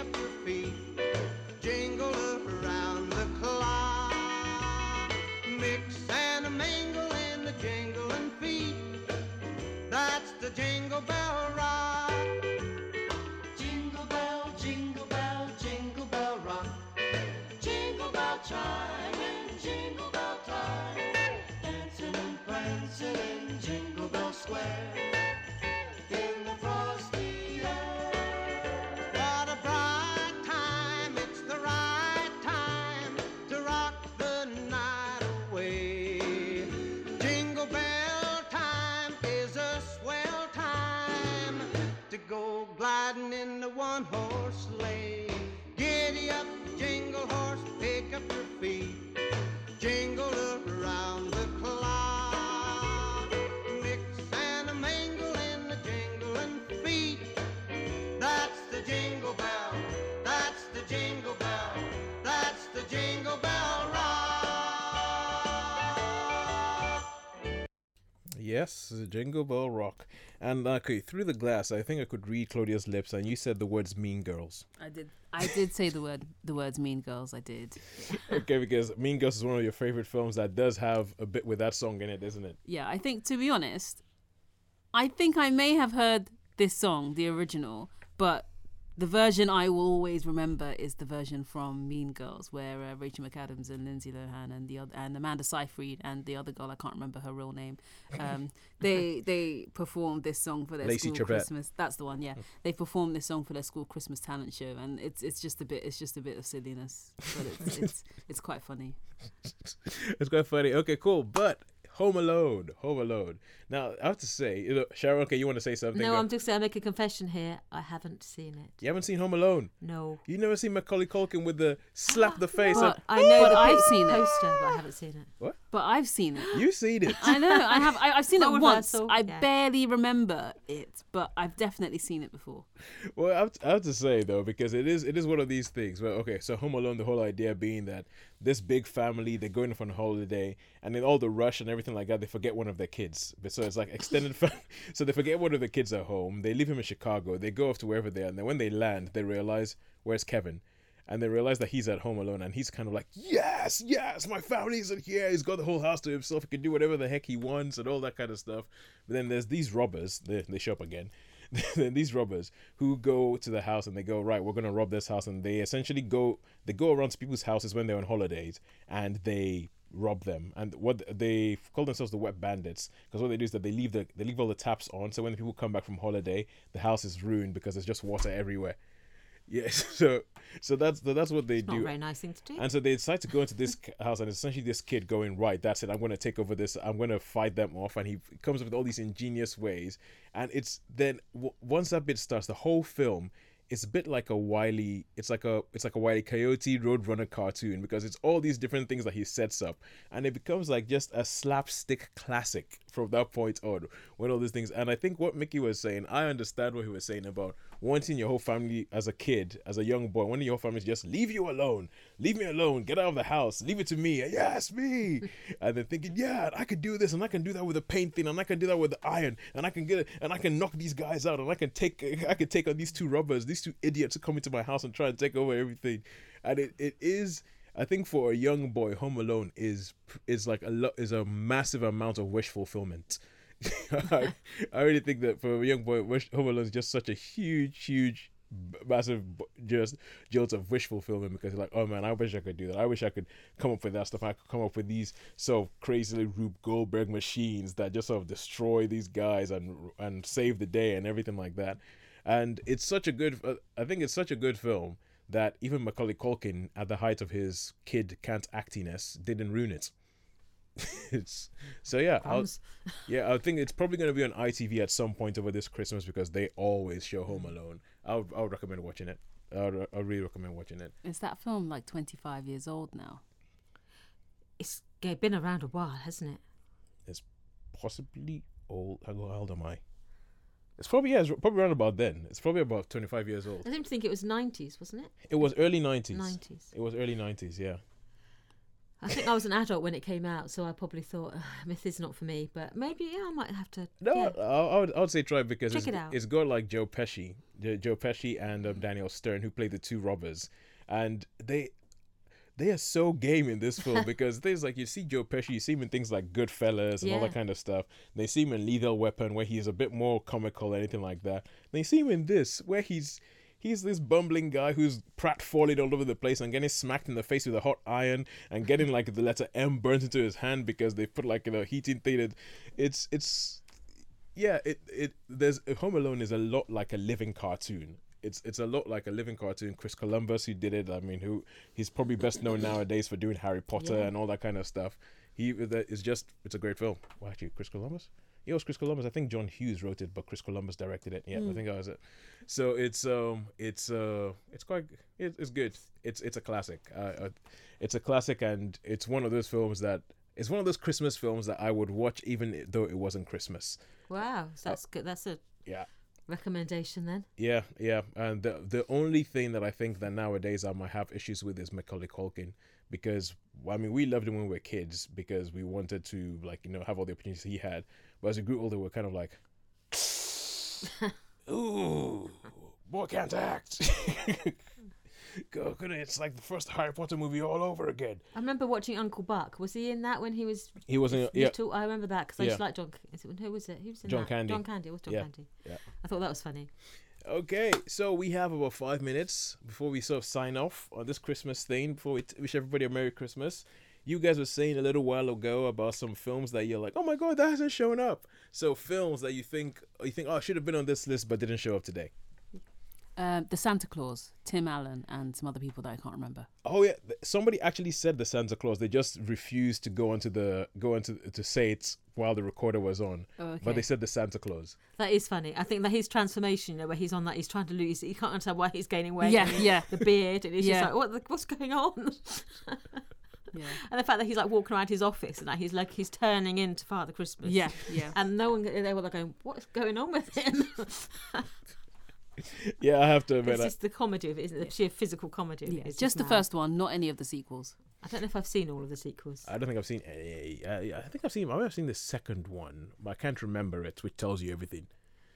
Up your feet, jingle around the clock. Mix and a mingle in the jingling feet. That's the jingle bell rock. Yes, Jingle Bell Rock. And uh, okay, through the glass, I think I could read Claudia's lips, and you said the words "Mean Girls." I did. I did say the word the words Mean Girls. I did. okay, because Mean Girls is one of your favorite films that does have a bit with that song in it, isn't it? Yeah, I think to be honest, I think I may have heard this song, the original, but the version I will always remember is the version from Mean Girls, where uh, Rachel McAdams and Lindsay Lohan and the other and Amanda Seyfried and the other girl I can't remember her real name. Um, they they performed this song for their Lacey school. Christmas. That's the one. Yeah, they performed this song for their school Christmas talent show, and it's it's just a bit it's just a bit of silliness, but it's it's, it's quite funny. it's quite funny. Okay, cool. But Home Alone, Home Alone. Now I have to say, you Sharon. Okay, you want to say something? No, Go- I'm just saying, I make a confession here. I haven't seen it. You haven't seen Home Alone? No. You never seen Macaulay Culkin with the slap the ah, face? But and- I know that I've I've seen seen the it. poster, but I haven't seen it. What? But I've seen it. You've seen it. I know. I have. I, I've seen it once. I yeah. barely remember it, but I've definitely seen it before. Well, I have, to, I have to say though, because it is it is one of these things. Well, okay, so Home Alone, the whole idea being that this big family they're going off on holiday, and in all the rush and everything like that, they forget one of their kids. So it's like extended family. So they forget one of the kids at home. They leave him in Chicago. They go off to wherever they are, and then when they land, they realize where's Kevin. And they realize that he's at home alone, and he's kind of like, "Yes, yes, my family's in here. He's got the whole house to himself. He can do whatever the heck he wants, and all that kind of stuff." But then there's these robbers. They they show up again. these robbers who go to the house and they go right we're gonna rob this house and they essentially go they go around to people's houses when they're on holidays and they rob them. And what they call themselves the wet bandits because what they do is that they leave the they leave all the taps on so when the people come back from holiday the house is ruined because there's just water everywhere yes so so that's that's what they It's do very nice thing to do. and so they decide to go into this house, and essentially this kid going, Right, that's it. I'm going to take over this. I'm going to fight them off. And he comes up with all these ingenious ways. And it's then, w- once that bit starts, the whole film is a bit like a wily. It's like a it's like a wily Coyote Roadrunner cartoon because it's all these different things that he sets up, and it becomes like just a slapstick classic from that point on. When all these things, and I think what Mickey was saying, I understand what he was saying about wanting your whole family as a kid, as a young boy, wanting your whole family to just leave you alone, leave me alone, get out of the house, leave it to me, yes, me, and then thinking, yeah, I could do this, and I can do that with a paint thing, and I can do that with the iron, and I can get it, and I can knock these guys out, and I can take, I can take on these two robbers, these two idiots who come into my house and try and take over everything, and it, it is. I think for a young boy, Home Alone is is like a lot is a massive amount of wish fulfillment. I, I really think that for a young boy, Home Alone is just such a huge, huge, massive just jolt of wish fulfillment because like, oh man, I wish I could do that. I wish I could come up with that stuff. I could come up with these sort of crazily Rube Goldberg machines that just sort of destroy these guys and and save the day and everything like that. And it's such a good. Uh, I think it's such a good film that even Macaulay Culkin, at the height of his kid can't actiness, didn't ruin it. it's so yeah. I'll, yeah, I think it's probably going to be on ITV at some point over this Christmas because they always show Home mm. Alone. I would, I would recommend watching it. I would, I really recommend watching it. Is that film like 25 years old now? It's been around a while, hasn't it? It's possibly old. How old am I? It's probably yeah, it's probably around about then. It's probably about twenty five years old. I seem to think it was 90s, wasn't it? It was early nineties. 90s. It was early nineties. Yeah. I think I was an adult when it came out, so I probably thought "Ugh, myth is not for me. But maybe yeah, I might have to. No, yeah. I, I would I would say try it because Check it's, it it's got like Joe Pesci, Joe Pesci and um, Daniel Stern who played the two robbers, and they they are so game in this film because there's like you see Joe Pesci, you see him in things like Goodfellas and all that kind of stuff. They see him in Lethal Weapon where he's a bit more comical, or anything like that. They see him in this where he's he's this bumbling guy who's pratfalling all over the place and getting smacked in the face with a hot iron and getting like the letter M burnt into his hand because they put like a heating thing. It's it's yeah, it it there's Home Alone is a lot like a living cartoon. It's it's a lot like a living cartoon. Chris Columbus who did it. I mean, who he's probably best known nowadays for doing Harry Potter Yeah. and all that kind of stuff. He that is just it's a great film. Well, actually, Chris Columbus. It was Chris Columbus. I think John Hughes wrote it, but Chris Columbus directed it. Yeah, I Mm. think that was it. So it's um it's uh it's quite it, it's good. It's it's a classic. Uh, uh, it's a classic, and it's one of those films that it's one of those Christmas films that I would watch even though it wasn't Christmas. Wow, so that's good. That's a Yeah. recommendation then. Yeah, yeah, and the the only thing that I think that nowadays I might have issues with is Macaulay Culkin because I mean we loved him when we were kids because we wanted to like you know have all the opportunities he had, but as we grew older we're kind of like, ooh, boy can't act. Go, goodness, it's like the first Harry Potter movie all over again. I remember watching Uncle Buck. Was he in that when he was? He was in- yeah. I remember that because I used to like John. Is it, who was it? Who was in John that? Candy. John Candy. It was John Yeah, Candy. yeah. I thought that was funny. Okay, so we have about five minutes before we sort of sign off on this Christmas thing. Before we t- wish everybody a Merry Christmas. You guys were saying a little while ago about some films that you're like, oh my god, that hasn't shown up. So films that you think you think, oh, should have been on this list but didn't show up today. Um, the Santa Claus, Tim Allen, and some other people that I can't remember. Oh yeah, somebody actually said the Santa Claus. They just refused to go onto the go into to say it while the recorder was on. Oh, But they said the Santa Claus. That is funny. I think that his transformation, you know, where he's on that, he's trying to lose. He can't understand why he's gaining weight. Yeah, and yeah. The beard, and he's Yeah. just like, what? The, what's going on? Yeah. And the fact that he's like walking around his office and that he's like he's turning into Father Christmas. Yeah, yeah. And no one they were like going, what's going on with him? Yeah, I have to admit. it's I, just the comedy of it, isn't it? The sheer physical comedy of Yeah, it. is just the mad. first one, not any of the sequels. I don't know if I've seen all of the sequels. I don't think I've seen any. I, I think I've seen. I might have seen the second one, but I can't remember it, which tells you everything.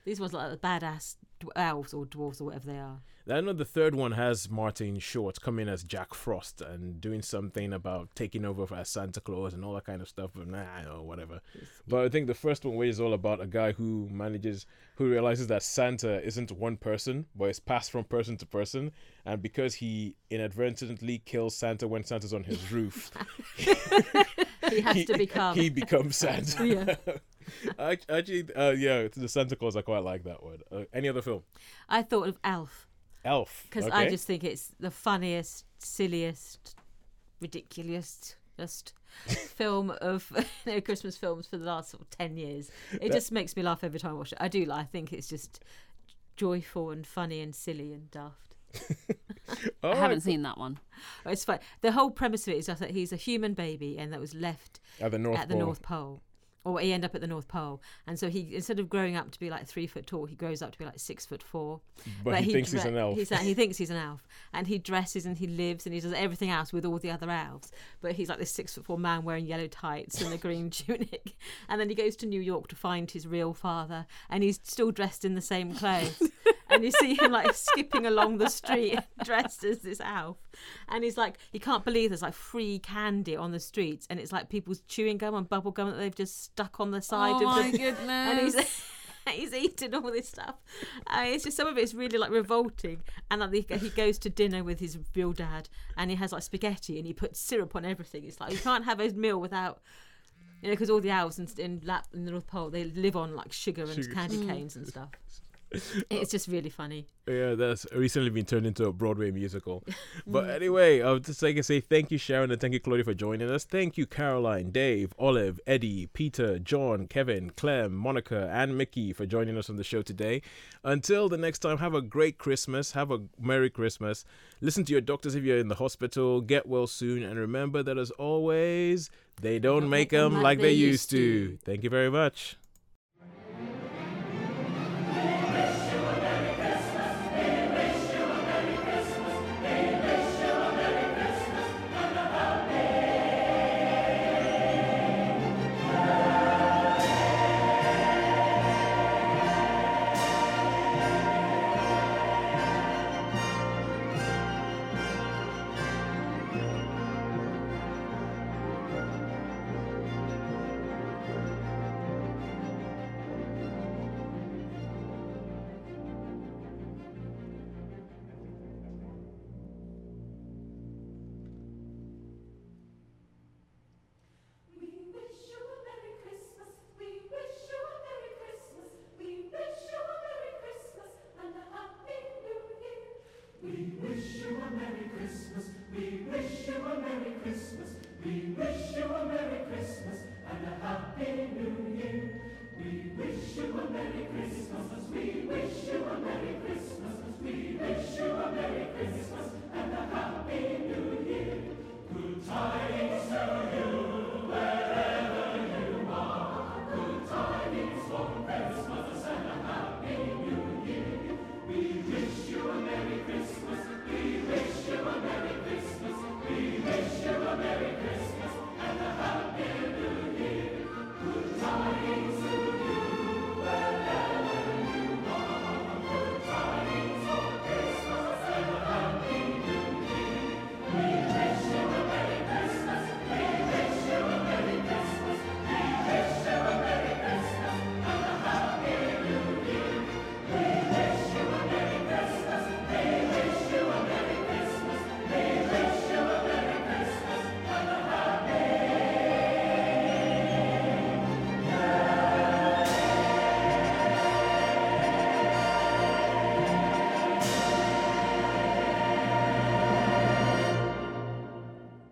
These ones are like the badass elves or dwarves or whatever they are. I know the third one has Martin Short coming as Jack Frost and doing something about taking over as Santa Claus and all that kind of stuff, but nah, or whatever. But I think the first one is all about a guy who manages, who realizes that Santa isn't one person, but it's passed from person to person. And because he inadvertently kills Santa when Santa's on his roof, He has to become. he becomes Santa. Yeah. Act- Actually, uh, yeah, the Santa Claus, I quite like that one. Uh, any other film? I thought of Elf Elf. because okay. I just think it's the funniest, silliest, ridiculous just film of you know, Christmas films for the last sort of ten years. It That- just makes me laugh every time I watch it. I do. like I think it's just joyful and funny and silly and daft. Oh, I haven't seen that one. It's fun. The whole premise of it is that he's a human baby and that was left At the North at the North Pole. Or he end up at the North Pole, and so he instead of growing up to be like three foot tall, he grows up to be like six foot four. But he thinks he's an elf. He's, he thinks he's an elf, and he dresses and he lives and he does everything else with all the other elves. But he's like this six foot four man wearing yellow tights and a green tunic, and then he goes to New York to find his real father, and he's still dressed in the same clothes. And you see him like skipping along the street dressed as this elf and he's like he can't believe there's like free candy on the streets and it's like people's chewing gum and bubble gum that they've just stuck on the side Oh of my the goodness. and he's he's eating all this stuff uh, it's just some of it's really like revolting and like he, he goes to dinner with his real dad and he has like spaghetti and he puts syrup on everything it's like you can't have a meal without you know because all the elves in, in lap in the north pole they live on like sugar and Sugar. candy Mm. canes and stuff it's just really funny Yeah, that's recently been turned into a Broadway musical. But anyway, I would just like to say thank you, Sharon, and thank you, Claudia, for joining us. Thank you, Caroline, Dave, Olive, Eddie, Peter, John, Kevin, Clem, Monica, and Mickey for joining us on the show today. Until the next time, have a great Christmas. Have a Merry Christmas. Listen to your doctors if you're in the hospital. Get well soon. And remember that, as always, they don't, make them like, they used to. Thank you very much.